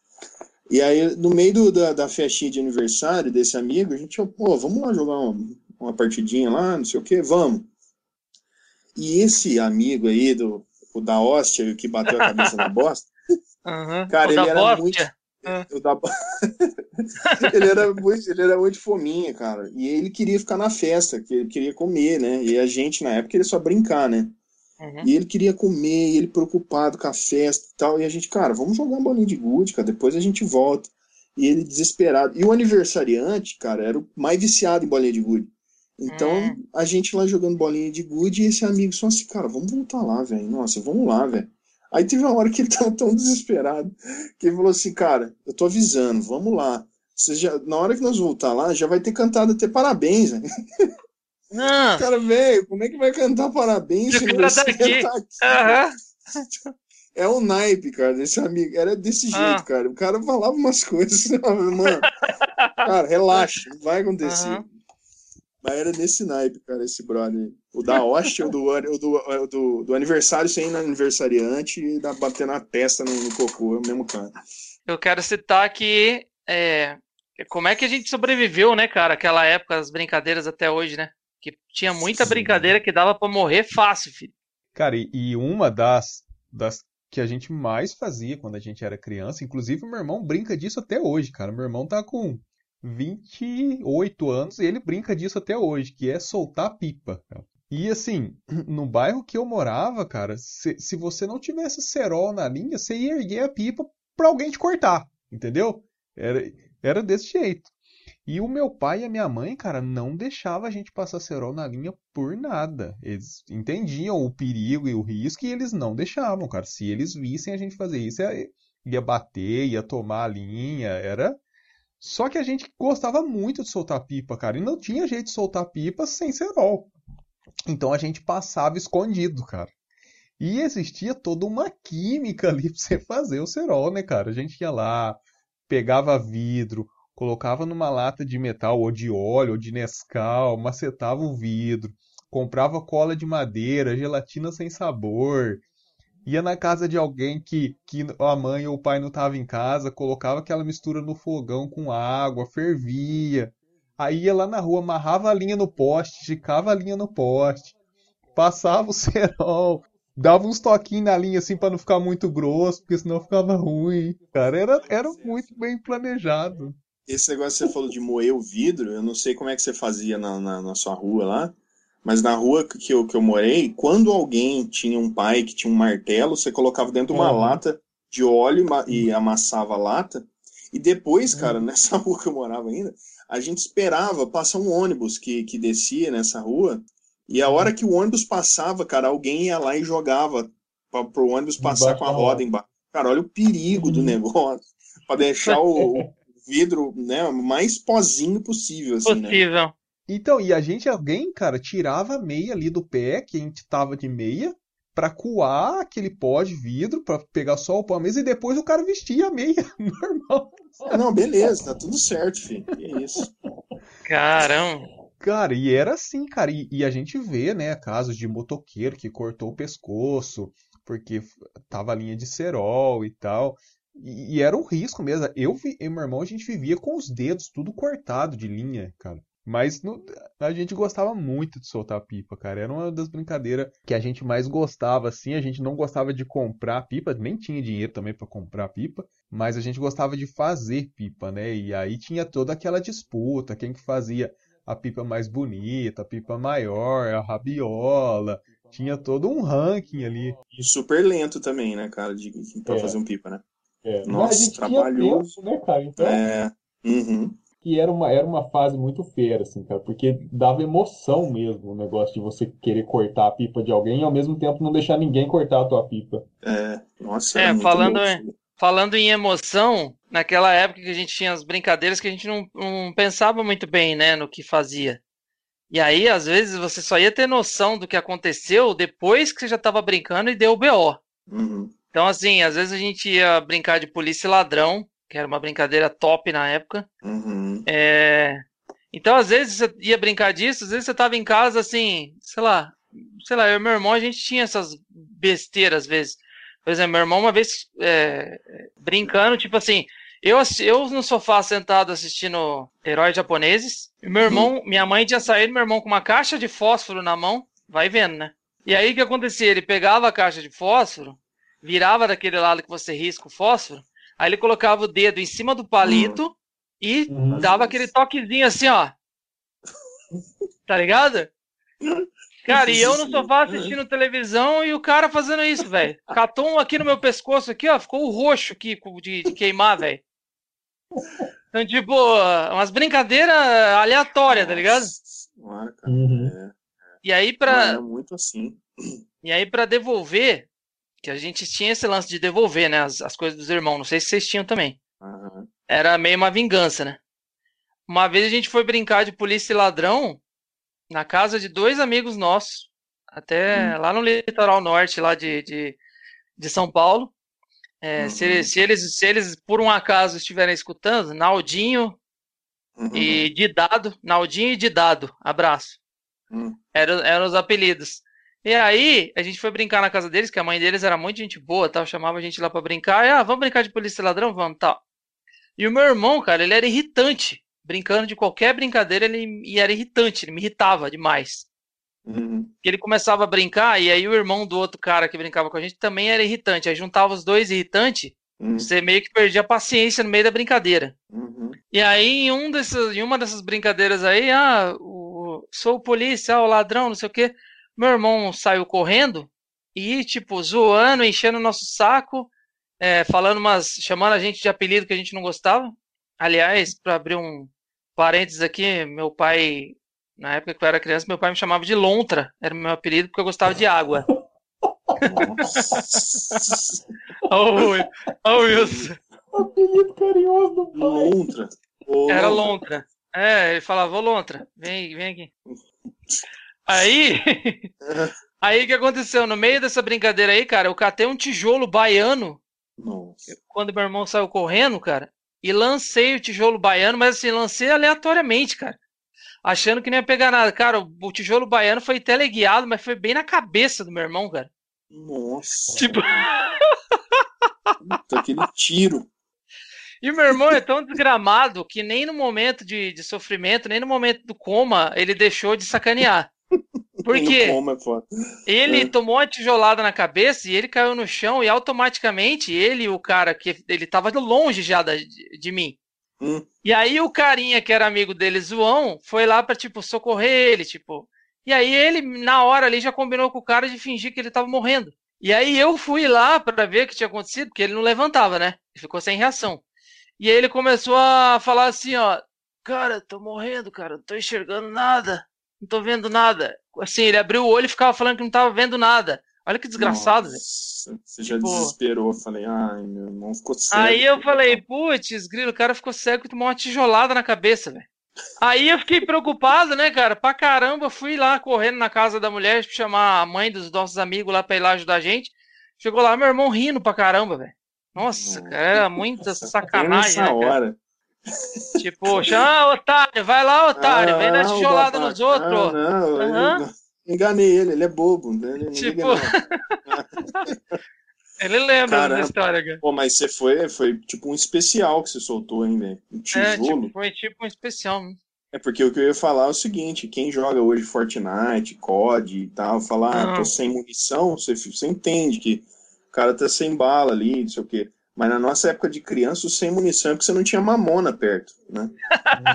S2: E aí, no meio do, da, da festinha de aniversário desse amigo, a gente, pô, vamos lá jogar uma, uma partidinha lá, não sei o que, vamos. E esse amigo aí, do, o da hóstia, que bateu a cabeça na bosta,
S1: uhum.
S2: cara, o ele era bosta. muito é. Da... ele, era muito, ele era muito fominha, cara. E ele queria ficar na festa, que ele queria comer, né? E a gente, na época, queria só brincar, né? Uhum. E ele queria comer, e ele preocupado com a festa e tal. E a gente, cara, vamos jogar um bolinho de gude, cara, depois a gente volta. E ele desesperado. E o aniversariante, cara, era o mais viciado em bolinha de gude. Então, uhum. a gente lá jogando bolinha de gude e esse amigo só assim, cara, vamos voltar lá, velho. Nossa, vamos lá, velho. Aí teve uma hora que ele tava tão desesperado que ele falou assim, cara, eu tô avisando, vamos lá. Você já, na hora que nós voltar lá, já vai ter cantado até parabéns, né? Ah. Cara, velho, como é que vai cantar parabéns se você tá aqui? Tá aqui? Uhum. É o naipe, cara, desse amigo. Era desse ah. jeito, ah. cara. O cara falava umas coisas, mano. Cara, relaxa, vai acontecer. Uhum. Mas era nesse naipe, cara, esse brother. O da hoste, o, do, o, do, o do, do aniversário sem aniversariante e da batendo a testa no, no cocô, é o mesmo cara.
S1: Eu quero citar que é, como é que a gente sobreviveu, né, cara, aquela época, as brincadeiras até hoje, né? Que tinha muita Sim. brincadeira que dava para morrer fácil, filho.
S4: Cara, e, e uma das, das que a gente mais fazia quando a gente era criança, inclusive o meu irmão brinca disso até hoje, cara. Meu irmão tá com 28 anos e ele brinca disso até hoje, que é soltar pipa. E assim, no bairro que eu morava, cara, se, se você não tivesse cerol na linha, você ia erguer a pipa pra alguém te cortar, entendeu? Era, era desse jeito. E o meu pai e a minha mãe, cara, não deixavam a gente passar cerol na linha por nada. Eles entendiam o perigo e o risco e eles não deixavam, cara. Se eles vissem a gente fazer isso, ia, ia bater, ia tomar a linha, era só que a gente gostava muito de soltar pipa, cara, e não tinha jeito de soltar pipa sem cerol. Então a gente passava escondido, cara. E existia toda uma química ali pra você fazer o cerol, né, cara? A gente ia lá, pegava vidro, colocava numa lata de metal ou de óleo ou de Nescau, macetava o vidro, comprava cola de madeira, gelatina sem sabor, ia na casa de alguém que, que a mãe ou o pai não estava em casa, colocava aquela mistura no fogão com água, fervia. Aí ia lá na rua, amarrava a linha no poste, esticava a linha no poste, passava o cerol, dava uns toquinhos na linha assim para não ficar muito grosso, porque senão ficava ruim. Cara, era, era muito bem planejado.
S2: Esse negócio que você falou de moer o vidro, eu não sei como é que você fazia na, na, na sua rua lá, mas na rua que eu, que eu morei, quando alguém tinha um pai que tinha um martelo, você colocava dentro de uma uhum. lata de óleo e amassava a lata. E depois, uhum. cara, nessa rua que eu morava ainda, a gente esperava passar um ônibus que, que descia nessa rua e a hora que o ônibus passava, cara, alguém ia lá e jogava para o ônibus passar com a roda embaixo. Cara, olha o perigo do uhum. negócio. para deixar o, o, vidro né, mais pozinho possível. Assim,
S1: né? possível. Né?
S4: Então, e a gente, alguém, cara, tirava a meia ali do pé, que a gente tava de meia, para coar aquele pó de vidro, para pegar só o pó mesmo, e depois o cara vestia a meia normal.
S2: Ah, não, beleza, tá tudo certo, filho. Que isso.
S1: Caramba.
S4: Cara, e era assim, cara. E, e, a gente vê, né, casos de motoqueiro que cortou o pescoço porque tava a linha de cerol e tal. E, e era um risco mesmo. Eu e meu irmão, a gente vivia com os dedos tudo cortado de linha, cara. Mas no, a gente gostava muito de soltar pipa, cara. Era uma das brincadeiras que a gente mais gostava, assim. A gente não gostava de comprar pipa, nem tinha dinheiro também para comprar pipa, mas a gente gostava de fazer pipa, né? E aí tinha toda aquela disputa, quem que fazia a pipa mais bonita, a pipa maior, a rabiola. Tinha todo um ranking ali.
S2: E super lento também, né, cara, de, de pra é. fazer um pipa, né?
S3: É. Nossa, trabalhoso. né, cara? Então,
S2: é. Uhum.
S3: Que era uma, era uma fase muito feia, assim, cara, porque dava emoção mesmo o negócio de você querer cortar a pipa de alguém e ao mesmo tempo não deixar ninguém cortar a tua pipa.
S2: É, nossa.
S1: É, falando, falando em emoção, naquela época que a gente tinha as brincadeiras que a gente não, não pensava muito bem, né, no que fazia. E aí, às vezes, você só ia ter noção do que aconteceu depois que você já estava brincando e deu o BO.
S2: Uhum.
S1: Então, assim, às vezes a gente ia brincar de polícia e ladrão, que era uma brincadeira top na época.
S2: Uhum.
S1: É... Então, às vezes você ia brincar disso, às vezes você estava em casa, assim, sei lá, sei lá, eu e meu irmão, a gente tinha essas besteiras, às vezes. Por exemplo, meu irmão uma vez é, brincando, tipo assim, eu, eu no sofá sentado assistindo heróis japoneses, e meu irmão, uhum. minha mãe tinha saído, meu irmão com uma caixa de fósforo na mão, vai vendo, né? E aí o que acontecia? Ele pegava a caixa de fósforo, virava daquele lado que você risca o fósforo, aí ele colocava o dedo em cima do palito uhum. e uhum. dava aquele toquezinho assim, ó. Tá ligado? Cara, e eu no sofá assistindo televisão e o cara fazendo isso, velho. Catou um aqui no meu pescoço, aqui, ó, ficou o roxo aqui de, de queimar, velho. Então, tipo, umas brincadeiras aleatórias, tá ligado?
S2: Uhum.
S1: E aí pra.
S2: É muito assim.
S1: E aí pra devolver, que a gente tinha esse lance de devolver, né? As, as coisas dos irmãos. Não sei se vocês tinham também.
S2: Uhum.
S1: Era meio uma vingança, né? Uma vez a gente foi brincar de polícia e ladrão na casa de dois amigos nossos, até hum. lá no litoral norte lá de, de, de São Paulo. É, uhum. se, se, eles, se eles por um acaso estiverem escutando, Naldinho uhum. e Didado, Naldinho e Didado, abraço.
S2: Uhum.
S1: Eram, eram os apelidos. E aí, a gente foi brincar na casa deles, que a mãe deles era muito gente boa, tal, chamava a gente lá para brincar. E, ah, vamos brincar de polícia e ladrão? Vamos, tal. E o meu irmão, cara, ele era irritante brincando de qualquer brincadeira, ele e era irritante, ele me irritava demais.
S2: Uhum.
S1: Ele começava a brincar, e aí o irmão do outro cara que brincava com a gente também era irritante. Aí juntava os dois irritantes, uhum. você meio que perdia a paciência no meio da brincadeira.
S2: Uhum.
S1: E aí, em, um desses, em uma dessas brincadeiras aí, ah, o, sou o polícia, ah, o ladrão, não sei o quê. Meu irmão saiu correndo e, tipo, zoando, enchendo o nosso saco, é, falando umas. chamando a gente de apelido que a gente não gostava. Aliás, para abrir um, Parênteses aqui, meu pai, na época que eu era criança, meu pai me chamava de Lontra, era o meu apelido porque eu gostava de água. Olha o Wilson.
S3: Apelido carinhoso do pai.
S2: Lontra.
S1: Era Lontra. É, ele falava, ô Lontra, vem, vem aqui. Aí, aí o que aconteceu? No meio dessa brincadeira aí, cara, eu catei um tijolo baiano.
S2: Nossa.
S1: Quando meu irmão saiu correndo, cara, e lancei o tijolo baiano, mas assim, lancei aleatoriamente, cara. Achando que não ia pegar nada. Cara, o tijolo baiano foi teleguiado, mas foi bem na cabeça do meu irmão, cara.
S2: Nossa.
S1: Tipo.
S2: Puta, aquele tiro.
S1: E o meu irmão é tão desgramado que nem no momento de, de sofrimento, nem no momento do coma, ele deixou de sacanear. Porque
S2: é
S1: ele
S2: É.
S1: tomou uma tijolada na cabeça e ele caiu no chão e automaticamente ele e o cara que ele tava longe já da- de, de mim.
S2: Hum.
S1: E aí o carinha que era amigo dele, João, foi lá pra, tipo, socorrer ele, tipo. E aí ele, na hora ali, já combinou com o cara de fingir que ele tava morrendo. E aí eu fui lá pra ver o que tinha acontecido, porque ele não levantava, né? Ele ficou sem reação. E aí ele começou a falar assim, ó, cara, tô morrendo, cara, não tô enxergando nada, não tô vendo nada. Assim, ele abriu o olho e ficava falando que não tava vendo nada. Olha que desgraçado, velho.
S2: Você já
S1: Tipo-
S2: desesperou. Eu falei, ai, meu irmão ficou cego.
S1: Aí eu falei, putz, grilo, o cara ficou cego e tomou uma tijolada na cabeça, velho. Aí eu fiquei preocupado, né, cara? Pra caramba, fui lá correndo na casa da mulher, chamar a mãe dos nossos amigos lá pra ir lá ajudar a gente. Chegou lá, meu irmão rindo pra caramba, velho. Nossa,
S2: Nossa.
S1: cara, era muita sacanagem,
S2: nessa
S1: né,
S2: hora.
S1: Tipo, chama, otário, vai lá, otário, vem dar
S2: Ah,
S1: tijolada nos outros.
S2: Ah, não, eu enganei ele, ele é bobo. né? Ele
S1: Tipo. Ele lembra
S2: Caramba.
S1: da história, cara.
S2: Pô, mas você foi, foi tipo um especial que você soltou, hein, velho? Um
S1: É,
S2: tijolo.
S1: tipo, foi tipo um especial. né?
S2: É porque o que eu ia falar é o seguinte: quem joga hoje Fortnite, COD e tal, falar, ah,
S1: Ah.
S2: tô sem munição, você, você entende que o cara tá sem bala ali, não sei o quê. Mas na nossa época de criança, o sem munição é porque você não tinha mamona perto, né?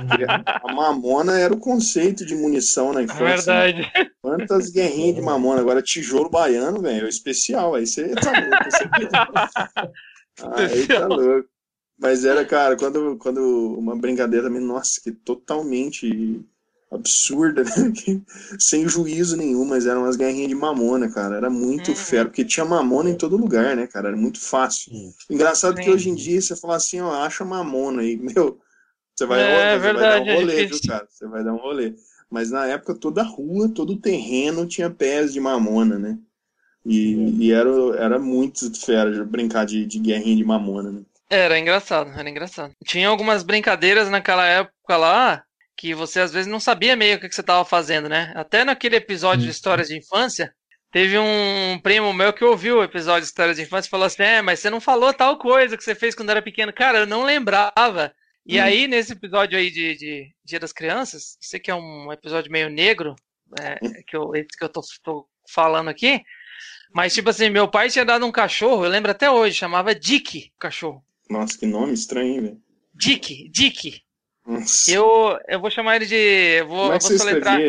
S2: Porque a mamona era o conceito de munição na
S1: É
S2: infância. né?
S1: verdade.
S2: Quantas guerrinhas de mamona? Agora, tijolo baiano, velho, é o especial. Aí você tá louco. Você... aí tá louco. Mas era, cara, quando, quando uma brincadeira também, nossa, que totalmente absurda, né? Sem juízo nenhum, mas eram umas guerrinhas de mamona, cara. Era muito
S1: Uhum.
S2: fero, porque tinha mamona em todo lugar, né, cara? Era muito fácil. Engraçado que hoje em dia você fala assim, ó, acha mamona aí, meu. Você vai,
S1: É,
S2: você vai dar
S1: verdade,
S2: um
S1: é
S2: rolê, viu, cara? Você vai dar um rolê. Mas na época toda a rua, todo o terreno tinha pés de mamona, né? E, e era, era muito fera brincar de, de guerrinha de mamona, né?
S1: Era engraçado, era engraçado. Tinha algumas brincadeiras naquela época lá que você às vezes não sabia meio o que que você estava fazendo, né? Até naquele episódio de histórias de infância, teve um primo meu que ouviu o episódio de histórias de infância e falou assim: É, mas você não falou tal coisa que você fez quando era pequeno. Cara, eu não lembrava. E
S2: Hum.
S1: aí, nesse episódio aí de, de Dia das Crianças, sei que é um episódio meio negro, é, que, eu, esse que eu tô, tô falando aqui. Mas, tipo assim, meu pai tinha dado um cachorro, eu lembro até hoje, chamava Dick, o cachorro.
S2: Nossa, que nome estranho, velho?
S1: Dick, Dick. Eu, eu vou chamar ele de. Eu vou,
S2: Como é que
S1: vou soletrar,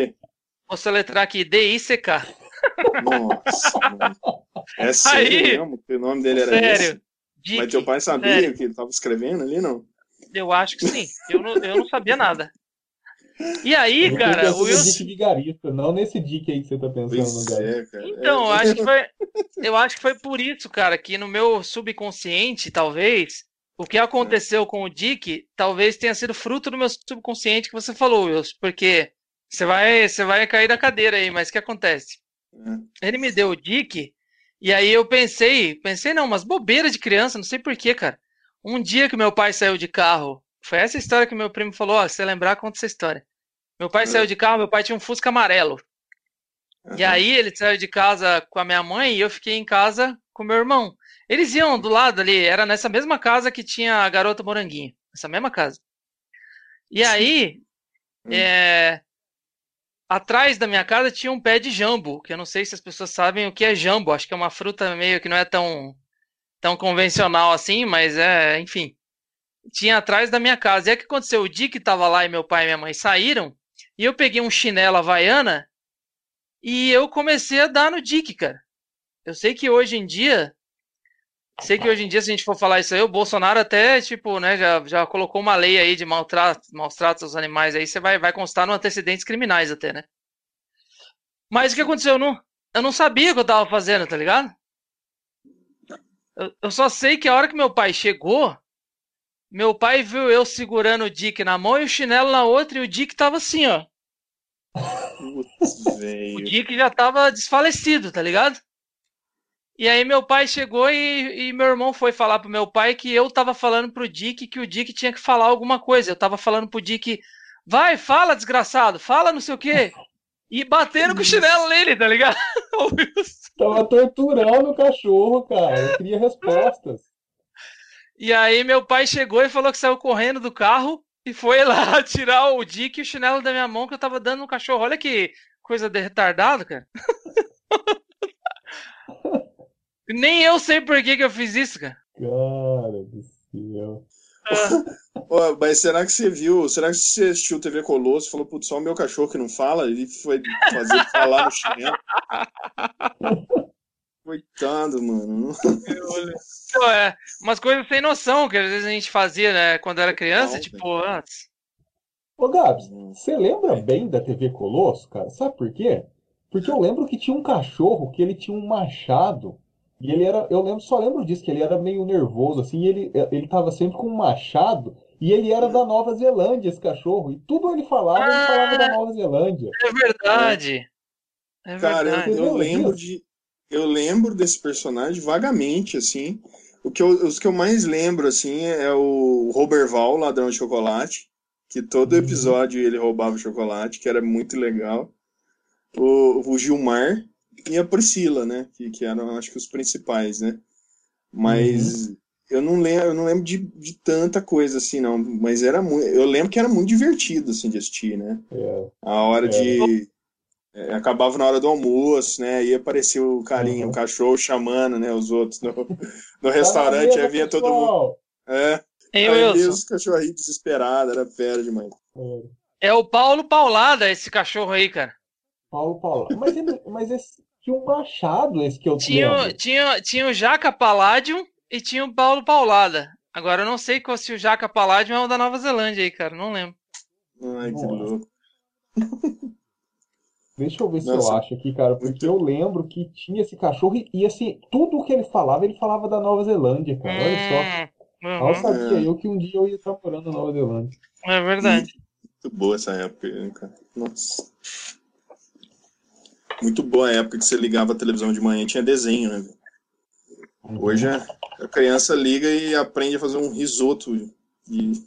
S1: vou soletrar aqui, D-I-C-K.
S2: Nossa, mano. É sério
S1: Aí-
S2: mesmo que o nome dele era
S1: Sério.
S2: esse?
S1: Dick.
S2: Mas teu pai sabia
S1: sério.
S2: que ele tava escrevendo ali, não?
S1: Eu acho que sim. Eu não, eu não sabia nada. E aí,
S3: Eu
S1: cara, o
S3: no
S1: Wilson.
S3: Dick não nesse Dick aí que você tá pensando,
S2: Pois
S3: cara.
S2: é, cara.
S1: Então, eu
S2: É-
S1: acho que foi, eu acho que foi por isso, cara, que no meu subconsciente, talvez, o que aconteceu com o Dick, talvez tenha sido fruto do meu subconsciente que você falou, Wilson, porque você vai, você vai cair da cadeira aí, mas o que acontece? Ele me deu o Dick, e aí eu pensei, pensei não, umas bobeiras de criança, não sei porquê, cara. Um dia que meu pai saiu de carro, foi essa história que meu primo falou, ó, se você lembrar, conta essa história. Meu pai
S2: É.
S1: saiu de carro, meu pai tinha um Fusca amarelo. E aí ele saiu de casa com a minha mãe e eu fiquei em casa com meu irmão. Eles iam do lado ali, era nessa mesma casa que tinha a garota moranguinho. Essa mesma casa. E aí,
S2: Hum.
S1: é, atrás da minha casa tinha um pé de jambo, que eu não sei se as pessoas sabem o que é jambo. Acho que é uma fruta meio que não é tão, tão convencional assim, mas é, enfim. Tinha atrás da minha casa. E o que aconteceu? O dia que tava lá e meu pai e minha mãe saíram, e eu peguei um chinelo havaiana e eu comecei a dar no Dick, cara. Eu sei que hoje em dia, sei que hoje em dia, se a gente for falar isso aí, o Bolsonaro até, tipo, né, já, já colocou uma lei aí de maltrato, aos animais aí, você vai, vai constar no antecedentes criminais até, né? Mas o que aconteceu? Eu não, eu não sabia o que eu tava fazendo, tá ligado? Eu, eu só sei que a hora que meu pai chegou, meu pai viu eu segurando o Dick na mão e o chinelo na outra, e o Dick tava assim, ó.
S2: Putz,
S1: O. Dick já tava desfalecido, tá ligado? E aí meu pai chegou e, e meu irmão foi falar pro meu pai que eu tava falando pro Dick que o Dick tinha que falar alguma coisa. Eu tava falando pro Dick, vai, fala, desgraçado, fala não sei o quê. E batendo com o chinelo nele, tá ligado?
S3: Tava torturando o cachorro, cara. Eu queria respostas.
S1: e aí meu pai chegou e falou que saiu correndo do carro e foi lá tirar o Dick e o chinelo da minha mão que eu tava dando no cachorro. Olha que Coisa de retardado, cara. Nem eu sei por que, que eu fiz isso, cara.
S3: Cara do céu.
S2: Ô, mas será que você viu? Será que você assistiu TV Colosso e falou, putz, só o meu cachorro que não fala? Ele foi fazer falar no chinelo. Coitado, mano.
S1: Pô, é, umas coisas sem noção que às vezes a gente fazia, né, quando era criança,
S2: Não,
S1: tipo, antes.
S3: Ô, Gabs, você lembra bem da TV Colosso, cara? Sabe por quê? Porque eu lembro que tinha um cachorro que ele tinha um machado. E ele era. Eu lembro, só lembro disso, que ele era meio nervoso, assim, e ele, ele tava sempre com um machado. E ele era da Nova Zelândia, esse cachorro. E tudo ele falava, ele falava da Nova Zelândia.
S1: É verdade. É
S2: Cara, eu,
S1: verdade.
S2: eu lembro de. Eu lembro desse personagem vagamente, assim. O que eu, os que eu mais lembro, assim, é o Roberval, ladrão de chocolate. Que todo
S3: Uhum.
S2: episódio ele roubava o chocolate, que era muito legal. O, o Gilmar e a Priscila, né? Que, que eram, acho que, os principais, né? Mas eu não lembro, eu não lembro de, de tanta coisa assim, não. Mas era muito. Eu lembro que era muito divertido, assim, de assistir, né?
S3: É.
S2: A hora
S3: É.
S2: de. é, acabava na hora do almoço, né? Aí aparecia o carinha,
S3: Uhum.
S2: o cachorro chamando, né? Os outros no, no restaurante, aí vinha todo mundo. É,
S1: Hein,
S2: aí
S1: Wilson?
S2: os cachorrinhos desesperados, era fera demais.
S3: É.
S1: É o Paulo Paulada, esse cachorro aí, cara.
S3: Paulo Paulo. Mas, ele, mas esse tinha um machado, esse que eu
S1: Tinha,
S3: lembro.
S1: tinha, tinha o Jaca Palladium e tinha o Paulo Paulada. Agora eu não sei qual se o Jaca Palladium é o da Nova Zelândia aí, cara. Não lembro.
S2: Ai, que
S3: Nossa.
S2: louco.
S3: Deixa eu ver se
S2: Nossa.
S3: eu acho aqui, cara, porque eu lembro que tinha esse cachorro e, e, assim, tudo que ele falava, ele falava da Nova Zelândia, cara. Olha só.
S1: Hum,
S3: Mal
S1: uhum,
S3: sabia
S2: É.
S3: eu que um dia eu ia estar morando na Nova Zelândia.
S1: é verdade.
S2: Muito boa essa época, né, cara. Nossa. Muito boa a época que você ligava a televisão de manhã e tinha desenho, né? Hoje a a criança liga e aprende a fazer um risoto de,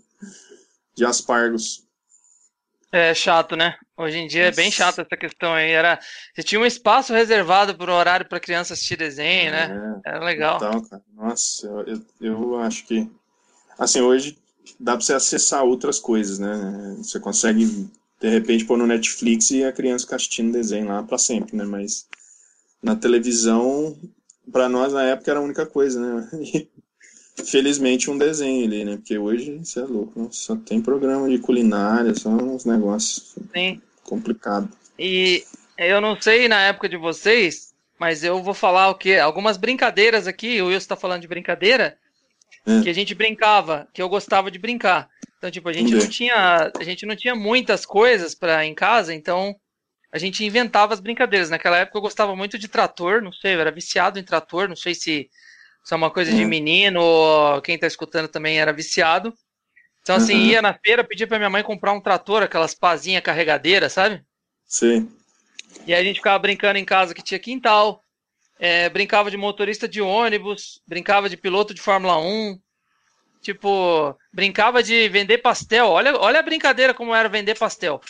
S2: de aspargos.
S1: É chato, né? Hoje em dia é bem chato essa questão aí. Era, você tinha um espaço reservado por horário para criança assistir desenho, né?
S2: É,
S1: Era legal.
S2: cara. Nossa, eu, eu, acho que. Assim, hoje dá pra você acessar outras coisas, né? Você consegue, de repente, pôr no Netflix e a criança ficar assistindo desenho lá pra sempre, né? Mas na televisão, pra nós na época era a única coisa, né? E, felizmente um desenho ali, né? Porque hoje, você é louco, só tem programa de culinária, só uns negócios
S1: Sim.
S2: complicados.
S1: E eu não sei na época de vocês, mas eu vou falar o quê? Algumas brincadeiras aqui, o Wilson tá falando de brincadeira,
S2: É.
S1: que a gente brincava, que eu gostava de brincar. Então, tipo, a gente não tinha, a gente não tinha muitas coisas para em casa, então a gente inventava as brincadeiras. Naquela época eu gostava muito de trator, não sei, eu era viciado em trator, não sei se isso é uma coisa de
S2: Uhum.
S1: menino ou quem tá escutando também era viciado. Então, assim,
S2: Uhum.
S1: ia na feira, pedia pra minha mãe comprar um trator, aquelas pazinhas carregadeiras, sabe?
S2: Sim.
S1: E aí a gente ficava brincando em casa que tinha quintal, é, brincava de motorista de ônibus, brincava de piloto de Fórmula 1, tipo, brincava de vender pastel. Olha, olha a brincadeira como era vender pastel.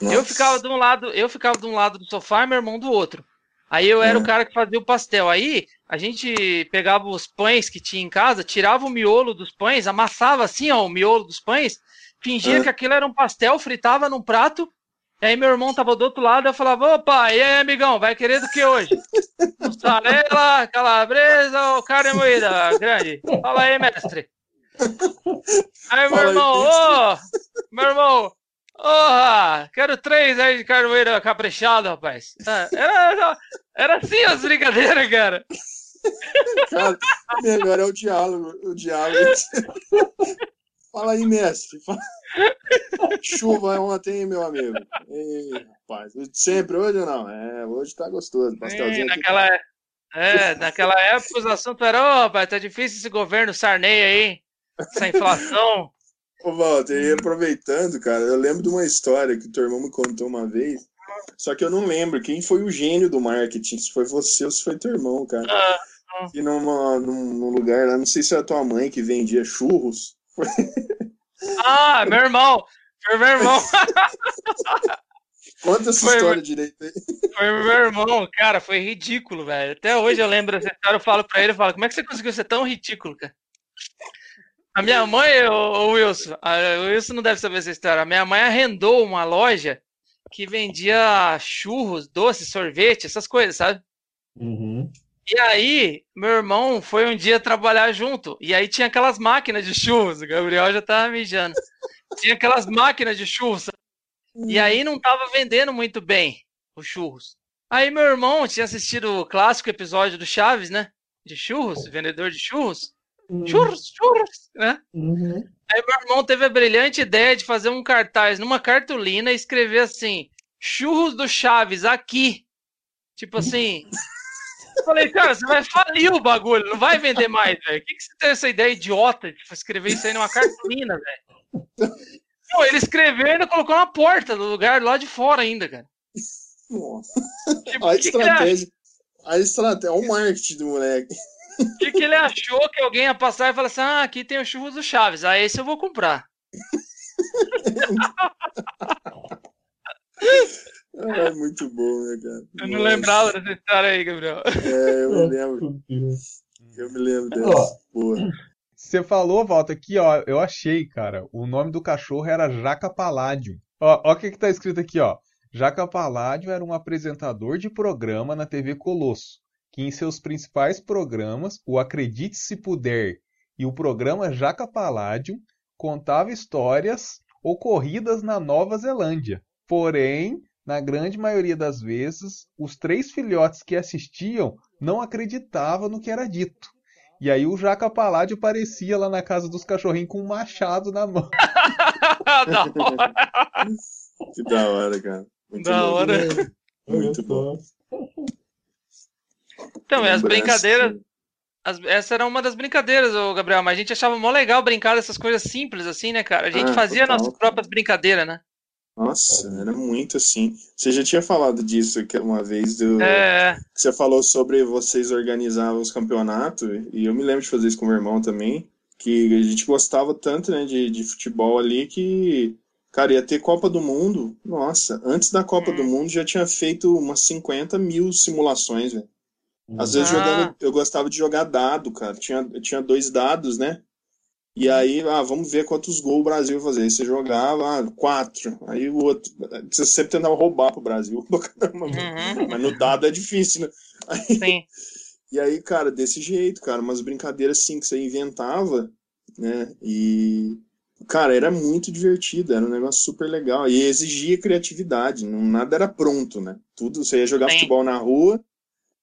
S1: Eu
S2: Nossa.
S1: ficava de um lado, eu ficava de um lado do sofá e meu irmão do outro. Aí eu era o cara que fazia o pastel. Aí a gente pegava os pães que tinha em casa, tirava o miolo dos pães, amassava assim, ó, o miolo dos pães, fingia
S2: É.
S1: que aquilo era um pastel, fritava num prato. E aí meu irmão tava do outro lado, eu falava, opa, e aí, amigão, vai querer do que hoje? Mussarela, calabresa ou carne moída grande? Fala aí, mestre. Aí meu irmão, ô, meu irmão, Porra, quero três aí de carne moída caprichado, rapaz. É, Era, era assim as brincadeiras, cara.
S2: Cara, melhor é o diálogo. O diálogo. Fala aí, mestre. Fala- Chuva ontem, meu amigo. Ei, rapaz. Sempre hoje ou não? É, hoje tá gostoso. Pastelzinho aqui.
S1: naquela, é, naquela época os assuntos eram, ô, rapaz, tá difícil esse governo Sarney aí. Essa inflação.
S2: Ô, Walter, e aproveitando, cara, eu lembro de uma história que o teu irmão me contou uma vez. Só que eu não lembro quem foi o gênio do marketing, se foi você ou se foi teu irmão, cara.
S1: Ah,
S2: E numa, num, num lugar lá, não sei se era tua mãe que vendia churros.
S1: Ah, meu irmão. Foi meu irmão.
S2: Conta essa
S1: Foi,
S2: história direito aí.
S1: Foi meu irmão, cara, foi ridículo, velho. Até hoje eu lembro dessa história, eu falo pra ele, eu falo, como é que você conseguiu ser tão ridículo, cara? A minha mãe, o, Wilson, a, o Wilson não deve saber essa história. A minha mãe arrendou uma loja que vendia churros, doces, sorvete, essas coisas, sabe?
S3: Uhum.
S1: E aí, meu irmão foi um dia trabalhar junto. E aí tinha aquelas máquinas de churros. O Gabriel já tava mijando. Tinha aquelas máquinas de churros. E aí não tava vendendo muito bem os churros. Aí meu irmão tinha assistido o clássico episódio do Chaves, né? De churros, vendedor de churros. Churros, churros, né?
S3: Uhum.
S1: Aí meu irmão teve a brilhante ideia de fazer um cartaz numa cartolina e escrever assim: churros do Chaves aqui. Tipo assim. Eu falei, cara, você vai falir o bagulho, não vai vender mais, velho. O que, que você tem essa ideia idiota de escrever isso aí numa cartolina, velho? Pô, ele escreveu e ainda colocou na porta do lugar lá de fora ainda, cara.
S2: Nossa.
S1: Tipo,
S2: A estratégia. A estratégia. Olha o marketing do moleque.
S1: O que que ele achou que alguém ia passar e falar assim: ah, aqui tem o churros do Chaves, ah, esse eu vou comprar.
S2: É muito bom, né, cara?
S1: Eu não
S2: Nossa.
S1: lembrava dessa história aí, Gabriel.
S2: É, eu me lembro. Eu me lembro dessa. Boa.
S4: Você falou, Walter, aqui, ó, eu achei, cara. O nome do cachorro era Jaca Paládio. Ó, ó o que que tá escrito aqui, ó. Jaca Paládio era um apresentador de programa na TV Colosso, que em seus principais programas, o Acredite Se Puder e o programa Jaca Paládio, contava histórias ocorridas na Nova Zelândia. Porém, na grande maioria das vezes, os três filhotes que assistiam não acreditavam no que era dito. E aí o Jaca Paládio aparecia lá na casa dos cachorrinhos com um machado na mão.
S1: da hora.
S2: Que da hora, cara. Muito
S1: Da
S2: bom.
S1: hora.
S2: Muito bom.
S1: Então, as brincadeiras. as- essa era uma das brincadeiras, ô Gabriel, mas a gente achava mó legal brincar dessas coisas simples assim, né, cara? A gente
S2: Ah,
S1: fazia
S2: total,
S1: nossas próprias brincadeiras, né?
S2: Nossa, era muito assim. Você já tinha falado disso que uma vez do
S1: É,
S2: que você falou sobre vocês organizavam os campeonatos e eu me lembro de fazer isso com meu irmão também, que a gente gostava tanto, né, de, de futebol ali que cara ia ter Copa do Mundo. Nossa, antes da Copa
S1: Hum.
S2: do Mundo já tinha feito umas 50 mil simulações, velho. Às vezes
S1: Ah.
S2: jogando, eu gostava de jogar dado, cara. Tinha, tinha dois dados, né? E aí, ah, vamos ver quantos gols o Brasil ia fazer. Aí você jogava, ah, quatro. Aí o outro. Você sempre tentava roubar pro Brasil. Caramba,
S1: uhum,
S2: Mas no dado é difícil, né? Aí,
S1: sim.
S2: e aí, cara, desse jeito, cara, umas brincadeiras assim que você inventava, né? E. Cara, era muito divertido, era um negócio super legal. E exigia criatividade, não, nada era pronto, né? Tudo, você ia jogar
S1: Sim.
S2: futebol na rua,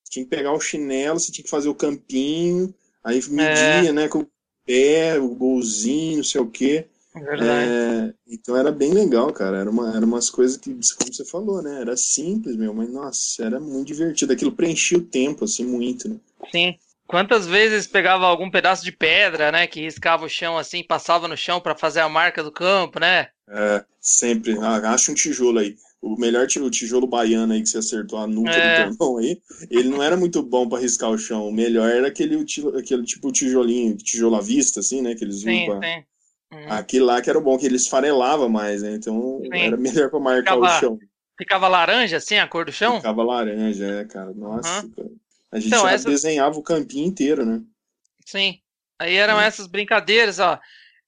S2: tinha que pegar o chinelo, você tinha que fazer o campinho, aí
S1: É.
S2: media, né, com o pé, o golzinho, não sei o quê.
S1: Verdade.
S2: É, então era bem legal, cara. Era, uma, era umas coisas que, como você falou, né? Era simples, meu, mas nossa, era muito divertido. Aquilo preenchia o tempo, assim, muito, né?
S1: Sim. Quantas vezes pegava algum pedaço de pedra, né, que riscava o chão assim, passava no chão pra fazer a marca do campo, né?
S2: É, sempre. Ah, acha um tijolo aí. O melhor ti- o tijolo baiano aí que você acertou a nuca
S1: É.
S2: do teu irmão aí, ele não era muito bom pra riscar o chão. O melhor era aquele, aquele tipo tijolinho, tijolo à vista, assim, né? Que eles usam
S1: Sim,
S2: pra-.
S1: Uhum.
S2: Aquele lá que era o bom, que ele esfarelava mais, né? Então
S1: Sim.
S2: era melhor pra marcar o
S1: Ficava-
S2: chão.
S1: Ficava laranja assim, a cor do chão?
S2: Ficava laranja, é, cara. Nossa, cara. A gente
S1: Então,
S2: já
S1: essa-
S2: desenhava o campinho inteiro, né?
S1: Sim. Aí eram
S2: Hum.
S1: essas brincadeiras, ó.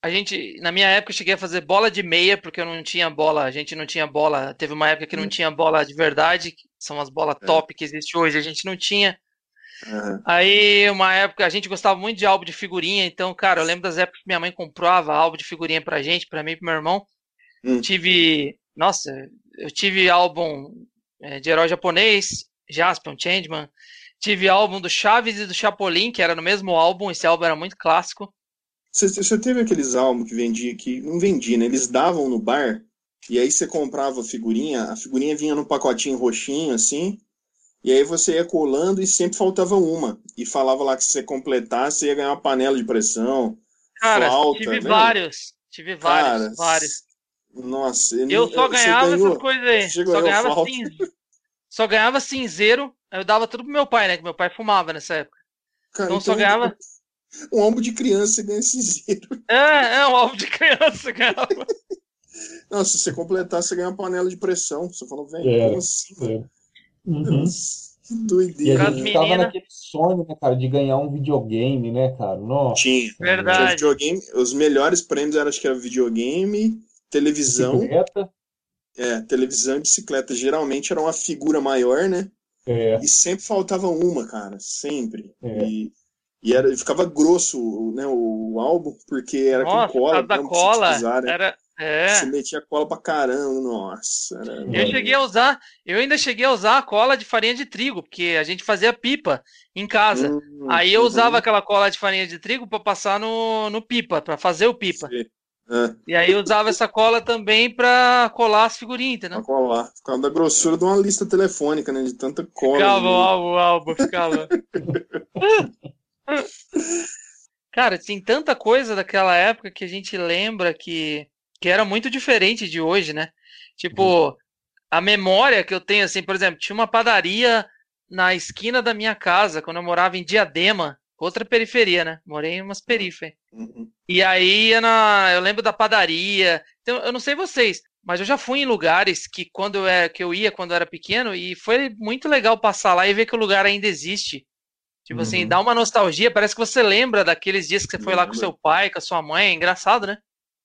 S1: A gente, na minha época, eu cheguei a fazer bola de meia, porque eu não tinha bola, a gente não tinha bola. Teve uma época que não
S2: Hum.
S1: tinha bola de verdade, que são as bolas
S2: É.
S1: top que existe hoje, a gente não tinha.
S2: Aham.
S1: Aí, uma época, a gente gostava muito de álbum de figurinha, então, cara, eu lembro das épocas que minha mãe comprava álbum de figurinha pra gente, pra mim e pro meu irmão.
S2: Hum.
S1: Tive, nossa, eu tive álbum é, de herói japonês, Jaspion, Changeman. Tive álbum do Chaves e do Chapolin, que era no mesmo álbum, esse álbum era muito clássico.
S2: Você, teve aqueles álbuns que vendia, que não vendia, né? Eles davam no bar, e aí você comprava a figurinha, a figurinha vinha num pacotinho roxinho, assim, e aí você ia colando e sempre faltava uma. E falava lá que se você completasse, você ia ganhar uma panela de pressão,
S1: Cara,
S2: flauta,
S1: tive
S2: né?
S1: vários, tive vários,
S2: Cara,
S1: vários.
S2: Nossa,
S1: Eu só
S2: você
S1: ganhava
S2: ganhou?
S1: essas coisas aí. Só ganhava, cinz... só ganhava cinzeiro. Eu dava tudo pro meu pai, né? Que meu pai fumava nessa época.
S2: Cara,
S1: Então só ganhava.
S2: Um álbum de criança você ganha cinzeiro.
S1: É, é um álbum de criança, ganhava.
S2: Não, se você completar, você ganha uma panela de pressão. Você falou, velho,
S3: É.
S2: como assim?
S3: É. Uhum.
S2: Nossa, que
S3: E a
S2: doideira.
S3: Gente
S1: menina-
S3: naquele sonho, né, cara, de ganhar um videogame, né, cara? Nossa.
S2: Tinha. Tinha
S1: Verdade.
S2: videogame, os melhores prêmios eram, acho que era videogame, televisão,
S3: Bicicleta.
S2: É, televisão e bicicleta geralmente era uma figura maior, né?
S3: É,
S2: E sempre faltava uma, cara, sempre.
S3: É.
S2: E, e era, ficava grosso, né, o álbum, porque era
S1: Nossa,
S2: com cola,
S1: da cola.
S2: usar, né?
S1: Era. É.
S2: Você metia cola pra caramba, nossa. Era,
S1: Eu cheguei a usar, eu ainda cheguei a usar a cola de farinha de trigo, porque a gente fazia pipa em casa.
S2: Hum,
S1: Aí eu usava aquela cola de farinha de trigo pra passar no, no pipa, pra fazer o pipa.
S2: sei. É,
S1: E aí eu usava essa cola também pra colar as figurinhas,
S2: pra
S1: entendeu?
S2: colar. Ficava da grossura de uma lista telefônica, né? De tanta cola.
S1: Ficava o álbum, o álbum, ficava. Cara, tem tanta coisa daquela época que a gente lembra que, que era muito diferente de hoje, né? Tipo, a memória que eu tenho, assim, por exemplo, tinha uma padaria na esquina da minha casa, quando eu morava em Diadema, outra periferia, né? Morei em umas periferias.
S2: Uhum.
S1: E aí na, eu lembro da padaria. Então, eu não sei vocês, mas eu já fui em lugares que quando eu, é, que eu ia quando eu era pequeno e foi muito legal passar lá e ver que o lugar ainda existe. Tipo assim,
S3: Uhum.
S1: dá uma nostalgia, parece que você lembra daqueles dias que você foi lá com
S2: Lembra.
S1: seu pai, com a sua mãe, é engraçado, né?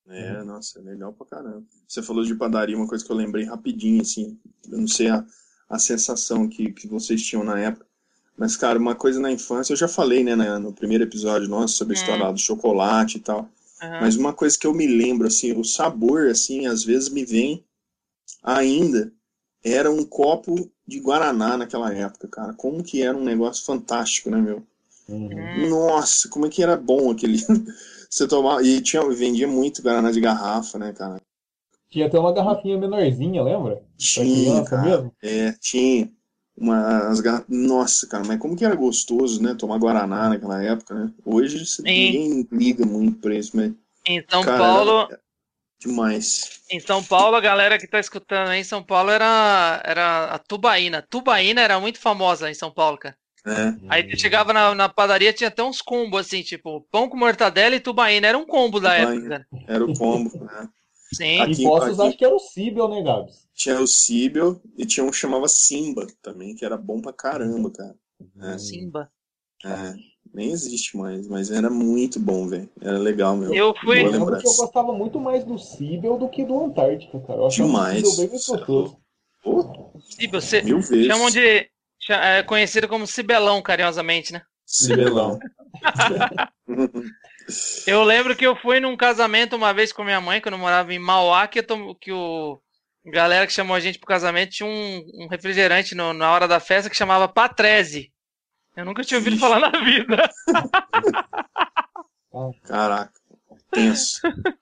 S2: É, nossa, é legal pra caramba. Você falou de padaria, uma coisa que eu lembrei rapidinho, assim. Eu não sei a, a sensação que, que vocês tinham na época. Mas, cara, uma coisa na infância, eu já falei, né, na- no primeiro episódio nosso sobre a
S1: Hum.
S2: história do chocolate e tal. Mas uma coisa que eu me lembro, assim, o sabor, assim, às vezes me vem ainda, era um copo de Guaraná naquela época, cara. Como que era um negócio fantástico, né, meu?
S3: uhum.
S1: Hum,
S2: Nossa, como é que era bom aquele. Você tomava. E tinha, vendia muito Guaraná de garrafa, né, cara?
S3: Tinha até uma garrafinha menorzinha, lembra?
S2: Tinha, cara.
S3: mesmo?
S2: É, tinha. Umas garra- Nossa, cara, mas como que era gostoso, né? Tomar Guaraná naquela época, né? Hoje você- ninguém liga muito pra isso, mas.
S1: Em São
S2: Cara,
S1: Paulo,
S2: era demais.
S1: em São Paulo, a galera que tá escutando aí em São Paulo era, era a tubaína. Tubaína era muito famosa em São Paulo, cara.
S2: É,
S1: Aí tu chegava na, na padaria, tinha até uns combos assim, tipo, pão com mortadela e tubaína. Era um combo da época,
S2: Tubaína.
S1: cara.
S2: era o combo, né?
S1: Sim.
S2: Aqui-
S3: E Poços
S2: aqui-
S3: acho que era o Cíbel, né, Gabs?
S2: Tinha o Cíbel e tinha um que chamava Simba também, que era bom pra caramba, cara. É,
S1: Simba.
S2: é, nem existe mais, mas era muito bom, velho. Era legal, meu.
S1: Eu fui-
S3: Eu lembro que eu gostava muito mais do Cíbel do que do Antártica, cara. Eu achava
S2: Demais.
S3: o bem gostoso.
S1: Simba, você
S2: mil vezes.
S1: chamam de. É conhecido como Cibelão, carinhosamente, né?
S2: Cibelão.
S1: Eu lembro que eu fui num casamento uma vez com minha mãe, quando eu morava em Mauá, que, eu tom- que o a galera que chamou a gente pro casamento tinha um, um refrigerante no- na hora da festa que chamava Patrese. Eu nunca tinha ouvido
S2: Ixi.
S1: falar na vida.
S2: Caraca, tenso.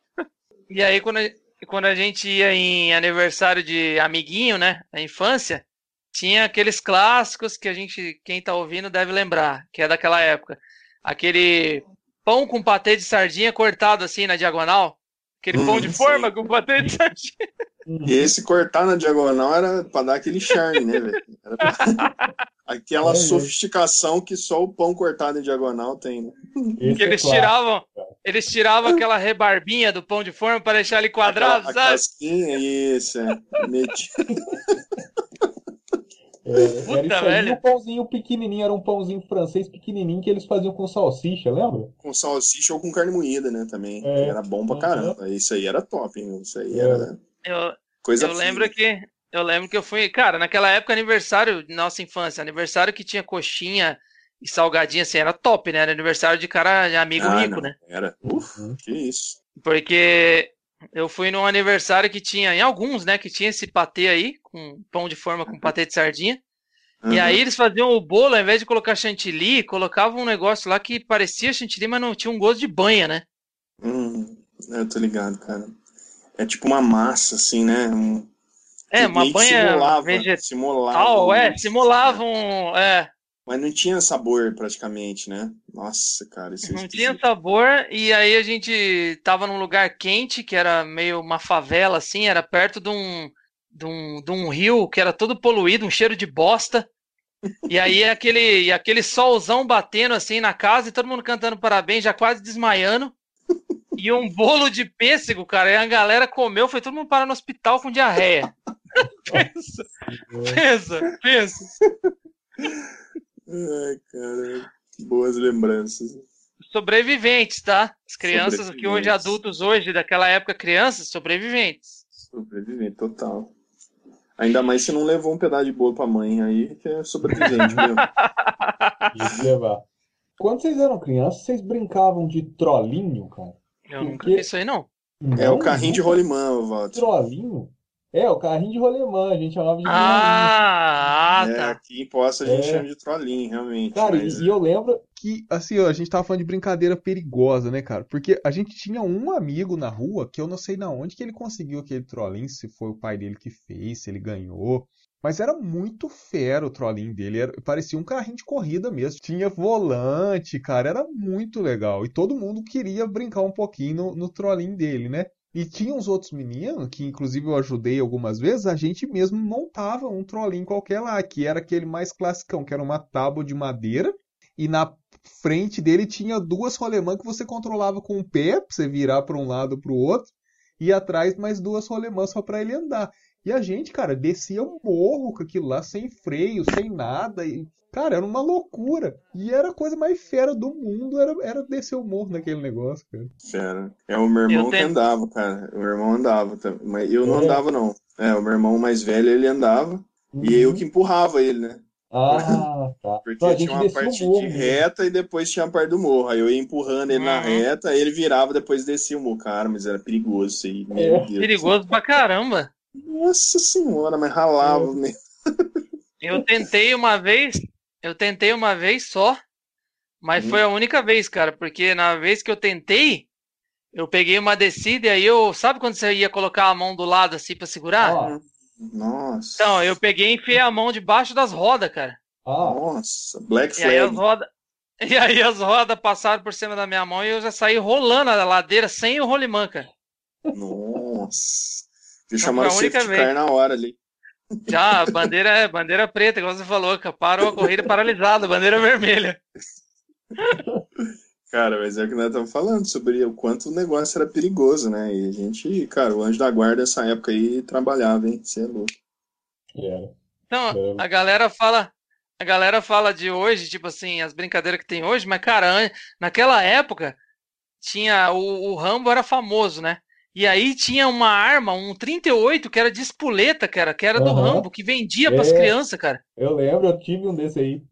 S1: E aí, quando a, quando a gente ia em aniversário de amiguinho, né? Na infância, tinha aqueles clássicos que a gente, quem tá ouvindo, deve lembrar, que é daquela época. Aquele pão com patê de sardinha cortado assim na diagonal. Aquele
S2: Hum,
S1: pão de
S2: sei.
S1: forma com patê de sardinha.
S2: E esse cortar na diagonal era pra dar aquele charme, né, velho? Pra- Aquela
S3: É, é.
S2: sofisticação que só o pão cortado em diagonal tem, né?
S3: Esse
S1: Que
S3: é
S1: eles
S3: clássico.
S1: tiravam, eles tiravam aquela rebarbinha do pão de forma para deixar ele quadrado,
S2: a, a
S1: sabe?
S2: casquinha, isso, é. Meti-
S3: É,
S1: Puta, velho.
S3: e o pãozinho pequenininho, era um pãozinho francês pequenininho que eles faziam com salsicha, lembra?
S2: com salsicha ou com carne moída, né, também.
S3: É.
S2: Era bom pra
S3: Uhum.
S2: caramba. Isso aí era top, hein? Isso aí
S3: É.
S2: era
S1: Eu,
S2: coisa
S1: eu lembro que eu lembro que eu fui, cara, naquela época aniversário de nossa infância, aniversário que tinha coxinha e salgadinha assim, era top, né? Era aniversário de cara de amigo
S2: Ah,
S1: rico,
S2: não,
S1: né?
S2: Era. Uf,
S3: Uhum.
S2: que isso.
S1: Porque eu fui num aniversário que tinha, em alguns, né, que tinha esse patê aí, com pão de forma com patê de sardinha. E
S2: Uhum.
S1: aí eles faziam o bolo, ao invés de colocar chantilly, colocavam um negócio lá que parecia chantilly, mas não tinha um gosto de banha, né?
S2: Hum, eu tô ligado, cara. É tipo uma massa, assim, né? Um,
S1: É, uma banha
S2: simulava,
S1: vegetal,
S2: simulava,
S1: é,
S2: né?
S1: simulavam, é,
S2: Mas não tinha sabor praticamente, né? Nossa, cara, isso é
S1: não tinha sabor, e aí a gente tava num lugar quente, que era meio uma favela, assim, era perto de um, de um, de um rio que era todo poluído, um cheiro de bosta. E aí aquele, e aquele solzão batendo assim na casa e todo mundo cantando parabéns, já quase desmaiando. E um bolo de pêssego, cara. E a galera comeu, foi todo mundo parar no hospital com diarreia. pensa, pensa, pensa.
S2: Ai, cara, boas lembranças.
S1: Sobreviventes, tá? As crianças que hoje, adultos hoje, daquela época, crianças, sobreviventes.
S2: Sobrevivente total. Ainda mais se não levou um pedaço de bolo pra mãe, aí que é sobrevivente mesmo.
S3: Levar. Quando vocês eram crianças, vocês brincavam de trolinho, cara?
S1: Eu nunca
S3: Porque-
S1: vi isso aí, não.
S2: É
S3: Não,
S2: o carrinho de
S3: nunca.
S2: rolimã, Walter.
S3: Trolinho? É, o carrinho de rolemã, a gente chamava de trolinho.
S1: Ah, ah,
S2: É,
S1: tá.
S2: aqui em Poça a gente
S3: É.
S2: chama de trolinho, realmente.
S3: Cara,
S2: mas-
S3: e, e eu lembro.
S4: que, assim, ó, a gente tava falando de brincadeira perigosa, né, cara? Porque a gente tinha um amigo na rua que eu não sei na onde que ele conseguiu aquele trollinho, se foi o pai dele que fez, se ele ganhou. Mas era muito fera o trollinho dele, era- parecia um carrinho de corrida mesmo. Tinha volante, cara, era muito legal. E todo mundo queria brincar um pouquinho no, no trollinho dele, né? E tinha uns outros meninos, que inclusive eu ajudei algumas vezes, a gente mesmo montava um trollinho qualquer lá, que era aquele mais classicão, que era uma tábua de madeira, e na frente dele tinha duas rolemã que você controlava com o pé, pra você virar para um lado para o outro, e atrás mais duas rolemã só para ele andar. E a gente, cara, descia um morro com aquilo lá, sem freio, sem nada, e, cara, era uma loucura. E era a coisa mais fera do mundo, era, era descer o morro naquele negócio, cara.
S2: Fera. É o meu irmão
S1: Eu
S2: que
S1: tenho-
S2: andava, cara. O meu irmão andava também. Mas eu não
S3: É.
S2: andava, não. É, o meu irmão mais velho, ele andava. E eu que empurrava ele, né?
S3: Ah, tá.
S2: Porque
S3: gente
S2: tinha uma parte
S3: morro
S2: de
S3: mesmo.
S2: reta e depois tinha a parte do morro. Aí eu ia empurrando ele na
S1: Uhum.
S2: reta, aí ele virava, depois descia o morro. Cara, mas era perigoso isso aí. Meu
S3: É.
S2: Deus.
S1: Perigoso pra caramba.
S2: Nossa senhora, mas ralava, né?
S1: Eu tentei uma vez, eu tentei uma vez só, mas
S2: Hum.
S1: foi a única vez, cara, porque na vez que eu tentei, eu peguei uma descida e aí eu, sabe quando você ia colocar a mão do lado assim pra segurar?
S3: Ah,
S2: Nossa.
S1: Então, eu peguei e enfiei a mão debaixo das rodas, cara.
S3: ah,
S2: Nossa, Black
S1: E aí as
S2: Flag.
S1: rodas, e aí as rodas passaram por cima da minha mão e eu já saí rolando a ladeira sem o rolimã, cara.
S2: Nossa.
S1: Foi
S2: chamaram o safety car na hora ali.
S1: Já, bandeira, bandeira preta, igual você falou, cara. Parou a corrida paralisada, bandeira vermelha.
S2: Cara, mas é o que nós estamos falando sobre o quanto o negócio era perigoso, né? E a gente, cara, o anjo da guarda nessa época aí trabalhava, hein? Você é louco.
S3: era.
S1: Então,
S3: É.
S1: a galera fala, a galera fala de hoje, tipo assim, as brincadeiras que tem hoje, mas cara, naquela época tinha o, o Rambo era famoso, né? E aí tinha uma arma, um 38 que era de espoleta, cara, que era do
S3: Aham.
S1: Rambo, que vendia pras
S3: É.
S1: crianças, cara.
S3: Eu lembro, eu tive um desse aí.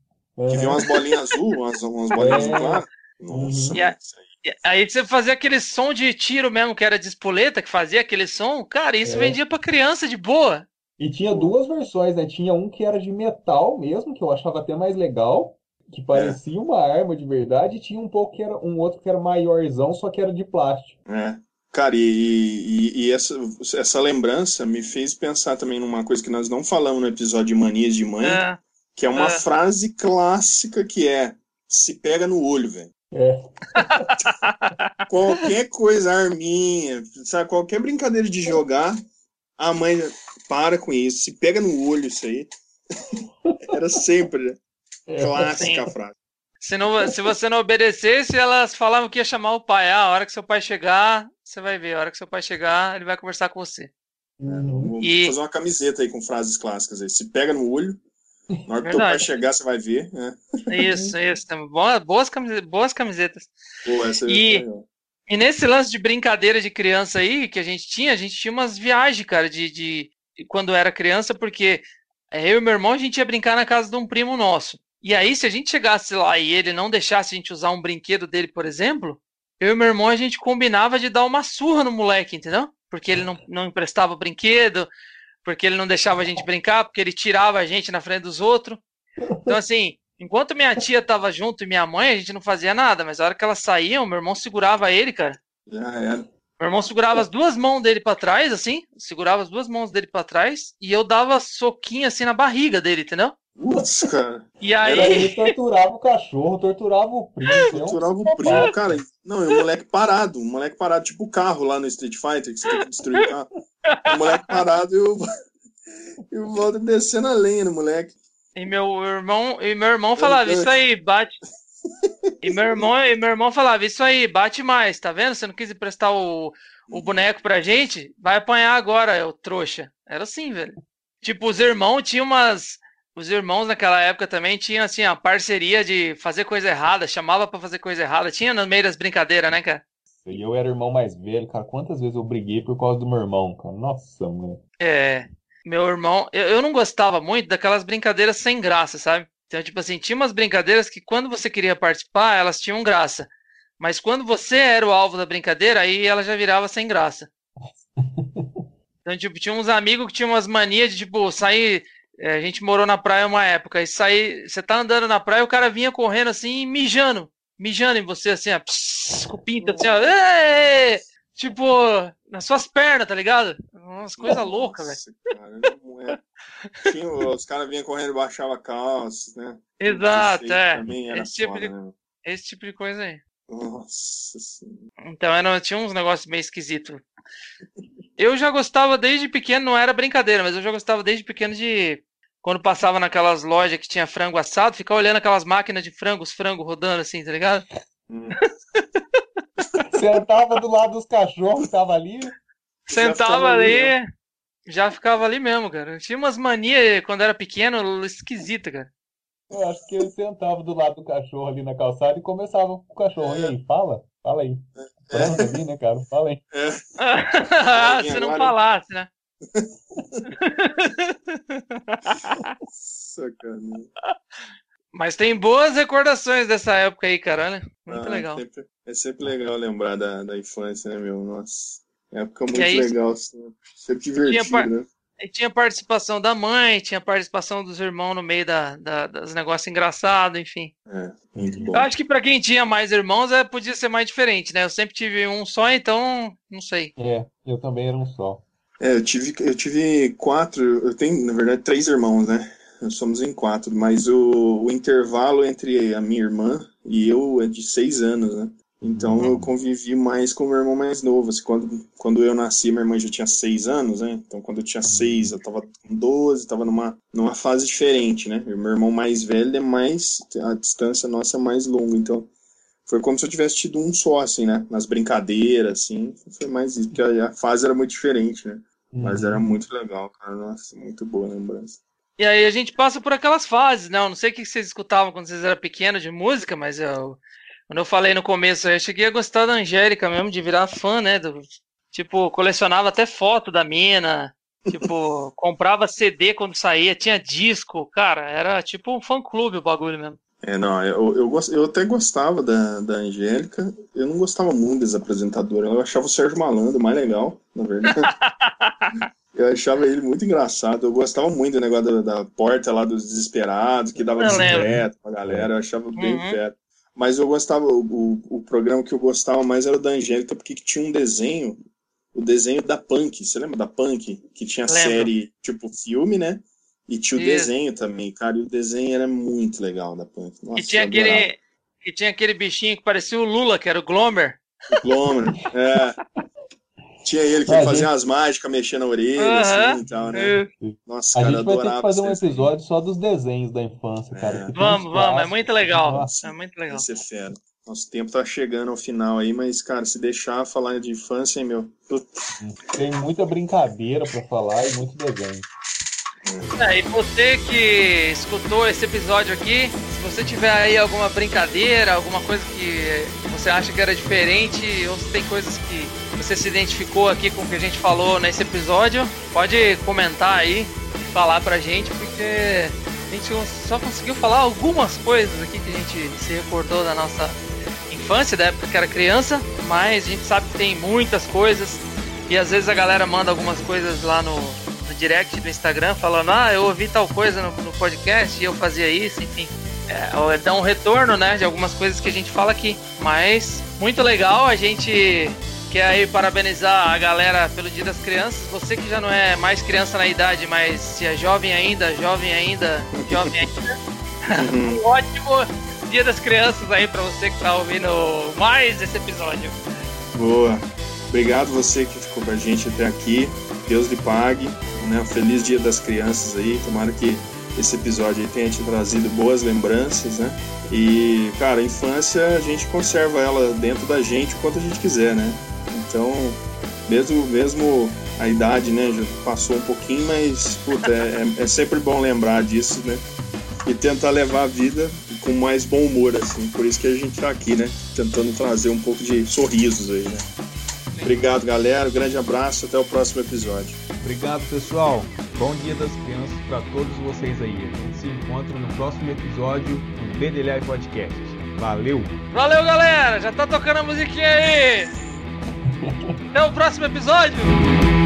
S2: Que
S3: Aham.
S2: vinha umas bolinhas azul, umas, umas bolinhas
S3: É.
S2: azul claro. Nossa,
S3: Uhum.
S1: E a-
S2: aí.
S1: Aí você fazia aquele som de tiro mesmo, que era de espoleta, que fazia aquele som, cara, isso
S3: É.
S1: vendia pra criança de boa.
S3: E tinha duas versões, né? Tinha um que era de metal mesmo, que eu achava até mais legal, que parecia uma arma de verdade, e tinha um pouco que era um outro que era maiorzão, só que era de plástico.
S2: É. Cara, e, e, e essa, essa lembrança me fez pensar também numa coisa que nós não falamos no episódio de Manias de Mãe,
S1: É,
S2: que é uma
S1: é.
S2: frase clássica que é se pega no olho, velho.
S3: É,
S2: Qualquer coisa, arminha, sabe, qualquer brincadeira de jogar, a mãe para com isso, se pega no olho isso aí. Era sempre né?
S3: é.
S2: clássica a frase.
S1: se, não, se você não obedecesse, elas falavam que ia chamar o pai. Ah, a hora que seu pai chegar, você vai ver. A hora que seu pai chegar, ele vai conversar com você.
S3: Uhum.
S2: Vou
S1: E-
S2: fazer uma camiseta aí com frases clássicas aí. Se pega no olho, na hora que teu pai chegar, você vai ver. né?
S1: Isso, isso. Tem boas, boas, camisetas, boas camisetas.
S2: Pô, essa
S1: E-
S2: legal.
S1: E nesse lance de brincadeira de criança aí que a gente tinha, a gente tinha umas viagens, cara, de, de quando era criança, porque é, eu e meu irmão a gente ia brincar na casa de um primo nosso. E aí, se a gente chegasse lá e ele não deixasse a gente usar um brinquedo dele, por exemplo, eu e meu irmão a gente combinava de dar uma surra no moleque, entendeu? Porque ele não, não emprestava o brinquedo, porque ele não deixava a gente brincar, porque ele tirava a gente na frente dos outros. Então, assim, enquanto minha tia tava junto e minha mãe, a gente não fazia nada, mas a hora que elas saíam, meu irmão segurava ele, cara.
S2: Já era.
S1: Meu irmão segurava as duas mãos dele pra trás, assim, segurava as duas mãos dele pra trás, e eu dava soquinho assim na barriga dele, entendeu?
S2: Putz, cara.
S1: E
S3: Era
S1: aí,
S3: ele torturava o cachorro, torturava o primo. é um
S2: Torturava o primo, cara. Não, e o moleque parado. O moleque parado, tipo o carro lá no Street Fighter, que você tem que destruir o carro. O moleque parado e o, e o Walter descendo a lenha no moleque.
S1: e meu irmão, e meu irmão falava, isso aí, bate. E meu irmão, e meu irmão falava, isso aí, bate mais, tá vendo? Você não quis emprestar o, o boneco pra gente? Vai apanhar agora, o trouxa. Era assim, velho. Tipo, os irmãos tinham umas. Os irmãos naquela época também tinham assim a parceria de fazer coisa errada, chamava pra fazer coisa errada. Tinha no meio das brincadeiras, né, cara?
S3: E eu era irmão mais velho, cara. Quantas vezes eu briguei por causa do meu irmão, cara? Nossa, mano.
S1: É. meu irmão, eu, eu não gostava muito daquelas brincadeiras sem graça, sabe? Então, tipo assim, tinha umas brincadeiras que quando você queria participar, elas tinham graça. Mas quando você era o alvo da brincadeira, aí ela já virava sem graça. Então, tipo, tinha uns amigos que tinham umas manias de, tipo, sair. É, a gente morou na praia uma época, e sair. Você tá andando na praia, o cara vinha correndo assim, mijando. Mijando em você, assim, ó. Pss, com o pinto, assim, ó. Tipo, nas suas pernas, tá ligado? Umas coisas loucas, velho.
S2: É. Tinha, os caras vinham correndo e baixavam a calça, né?
S1: Exato, é. Esse tipo
S2: foda,
S1: de-
S2: né?
S1: Esse tipo de coisa aí.
S2: Nossa senhora.
S1: Então era, tinha uns negócios meio esquisitos. Eu já gostava desde pequeno, não era brincadeira, mas eu já gostava desde pequeno de. Quando passava naquelas lojas que tinha frango assado, ficar olhando aquelas máquinas de frango, os frangos rodando assim, tá ligado?
S2: Hum.
S3: Sentava do lado dos cachorros tava ali.
S1: Sentava
S2: ali
S1: ali, já ficava ali mesmo, cara. Tinha umas manias quando era pequeno, esquisita, cara.
S3: Eu acho que ele sentava do lado do cachorro ali na calçada e começava com o cachorro. E aí, fala? Fala aí. Frango ali, né, cara? Fala aí.
S1: Se não
S2: agora-
S1: falasse, né?
S2: Sacanagem.
S1: Mas tem boas recordações dessa época aí, cara. Olha, muito
S2: Ah,
S1: legal.
S2: sempre- é sempre legal lembrar da, da infância, né, meu? Nossa. Época muito
S1: aí,
S2: legal, sempre, sempre divertido,
S1: par-
S2: né?
S1: E tinha participação da mãe, tinha participação dos irmãos no meio da, da- dos negócios engraçados, enfim.
S2: É, muito bom.
S1: Eu acho que pra quem tinha mais irmãos, é, podia ser mais diferente, né? Eu sempre tive um só, então não sei.
S3: É, eu também era um só.
S2: É, eu tive, eu tive quatro, eu tenho, na verdade, três irmãos, né? Nós somos em quatro, mas o, o intervalo entre a minha irmã e eu é de seis anos, né? Então eu convivi mais com o meu irmão mais novo. Assim, quando, quando eu nasci, minha irmã já tinha seis anos, né? Então quando eu tinha seis, eu tava com 12, tava numa, numa fase diferente, né? E o meu irmão mais velho é mais, a distância nossa é mais longa, então foi como se eu tivesse tido um só, assim, né? Nas brincadeiras, assim, foi mais isso, porque a, a fase era muito diferente, né? Mas era muito legal, cara. Nossa, muito boa lembrança.
S1: E aí a gente passa por aquelas fases, né? Eu não sei o que vocês escutavam quando vocês eram pequenos de música, mas eu, quando eu falei no começo, eu cheguei a gostar da Angélica mesmo, de virar fã, né? Do, tipo, colecionava até foto da mina, tipo, comprava CD quando saía, tinha disco, cara, era tipo um fã-clube o bagulho mesmo.
S2: É, não, eu, eu, gost- eu até gostava da, da Angélica, eu não gostava muito das apresentadoras, eu achava o Sérgio Malandro mais legal, na verdade. eu achava ele muito engraçado, eu gostava muito do negócio da, da porta lá dos desesperados, que dava bicicleta pra galera, eu achava bem
S1: Uhum.
S2: fera. Mas eu gostava, o, o, programa que eu gostava mais era o da Angélica, porque que tinha um desenho, o desenho da Punk, você lembra da Punk? Que tinha
S1: Lembro.
S2: série, tipo filme, né? E tinha o
S1: Isso.
S2: desenho também, cara, e o desenho era muito legal da Punk. Nossa,
S1: E tinha aquele. E tinha aquele bichinho que parecia o Lula, que era o Glomer.
S2: Glomer, é. Tinha ele que
S3: Ah,
S2: fazia
S3: gente.
S2: umas mágicas, mexendo na orelha, assim e tal, né?
S1: É.
S2: Nossa,
S3: A
S2: cara,
S3: gente vai ter
S2: adorava
S3: que fazer um episódio só dos desenhos da infância, cara.
S2: É.
S3: uns
S1: Vamos, vamos, é muito legal.
S3: Nossa.
S1: É muito legal.
S2: Vai ser fera. Nosso tempo tá chegando ao final aí, mas, cara, se deixar falar de infância, hein, meu?
S3: Tem muita brincadeira pra falar e muito desenho.
S1: É, e você que escutou esse episódio aqui, se você tiver aí alguma brincadeira, alguma coisa que você acha que era diferente, ou se tem coisas que você se identificou aqui com o que a gente falou nesse episódio, pode comentar aí falar pra gente, porque a gente só conseguiu falar algumas coisas aqui que a gente se recordou da nossa infância, da época que era criança, mas a gente sabe que tem muitas coisas e às vezes a galera manda algumas coisas lá no direct do Instagram falando, ah, eu ouvi tal coisa no, no podcast e eu fazia isso, enfim. É, ou dá um retorno, né, de algumas coisas que a gente fala aqui. Mas muito legal, a gente quer aí parabenizar a galera pelo Dia das Crianças. Você que já não é mais criança na idade, mas se é jovem ainda, jovem ainda, jovem ainda. um ótimo Dia das Crianças aí pra você que tá ouvindo mais esse episódio.
S2: Boa. Obrigado você que ficou com a gente até aqui. Deus lhe pague. Né? Um feliz Dia das Crianças aí. Tomara que esse episódio aí tenha te trazido boas lembranças, né? E, cara, a infância a gente conserva ela dentro da gente o quanto a gente quiser, né? Então, mesmo, mesmo a idade, né, já passou um pouquinho, mas, puta, é, é- é sempre bom lembrar disso, né? E tentar levar a vida com mais bom humor, assim. Por isso que a gente tá aqui, né? Tentando trazer um pouco de sorrisos aí, né? Obrigado, galera. Um grande abraço. Até o próximo episódio.
S4: Obrigado, pessoal. Bom dia das crianças para todos vocês aí. A gente se encontra no próximo episódio do BDLI Podcast. Valeu!
S1: Valeu, galera! Já tá tocando a musiquinha aí! Até o próximo episódio!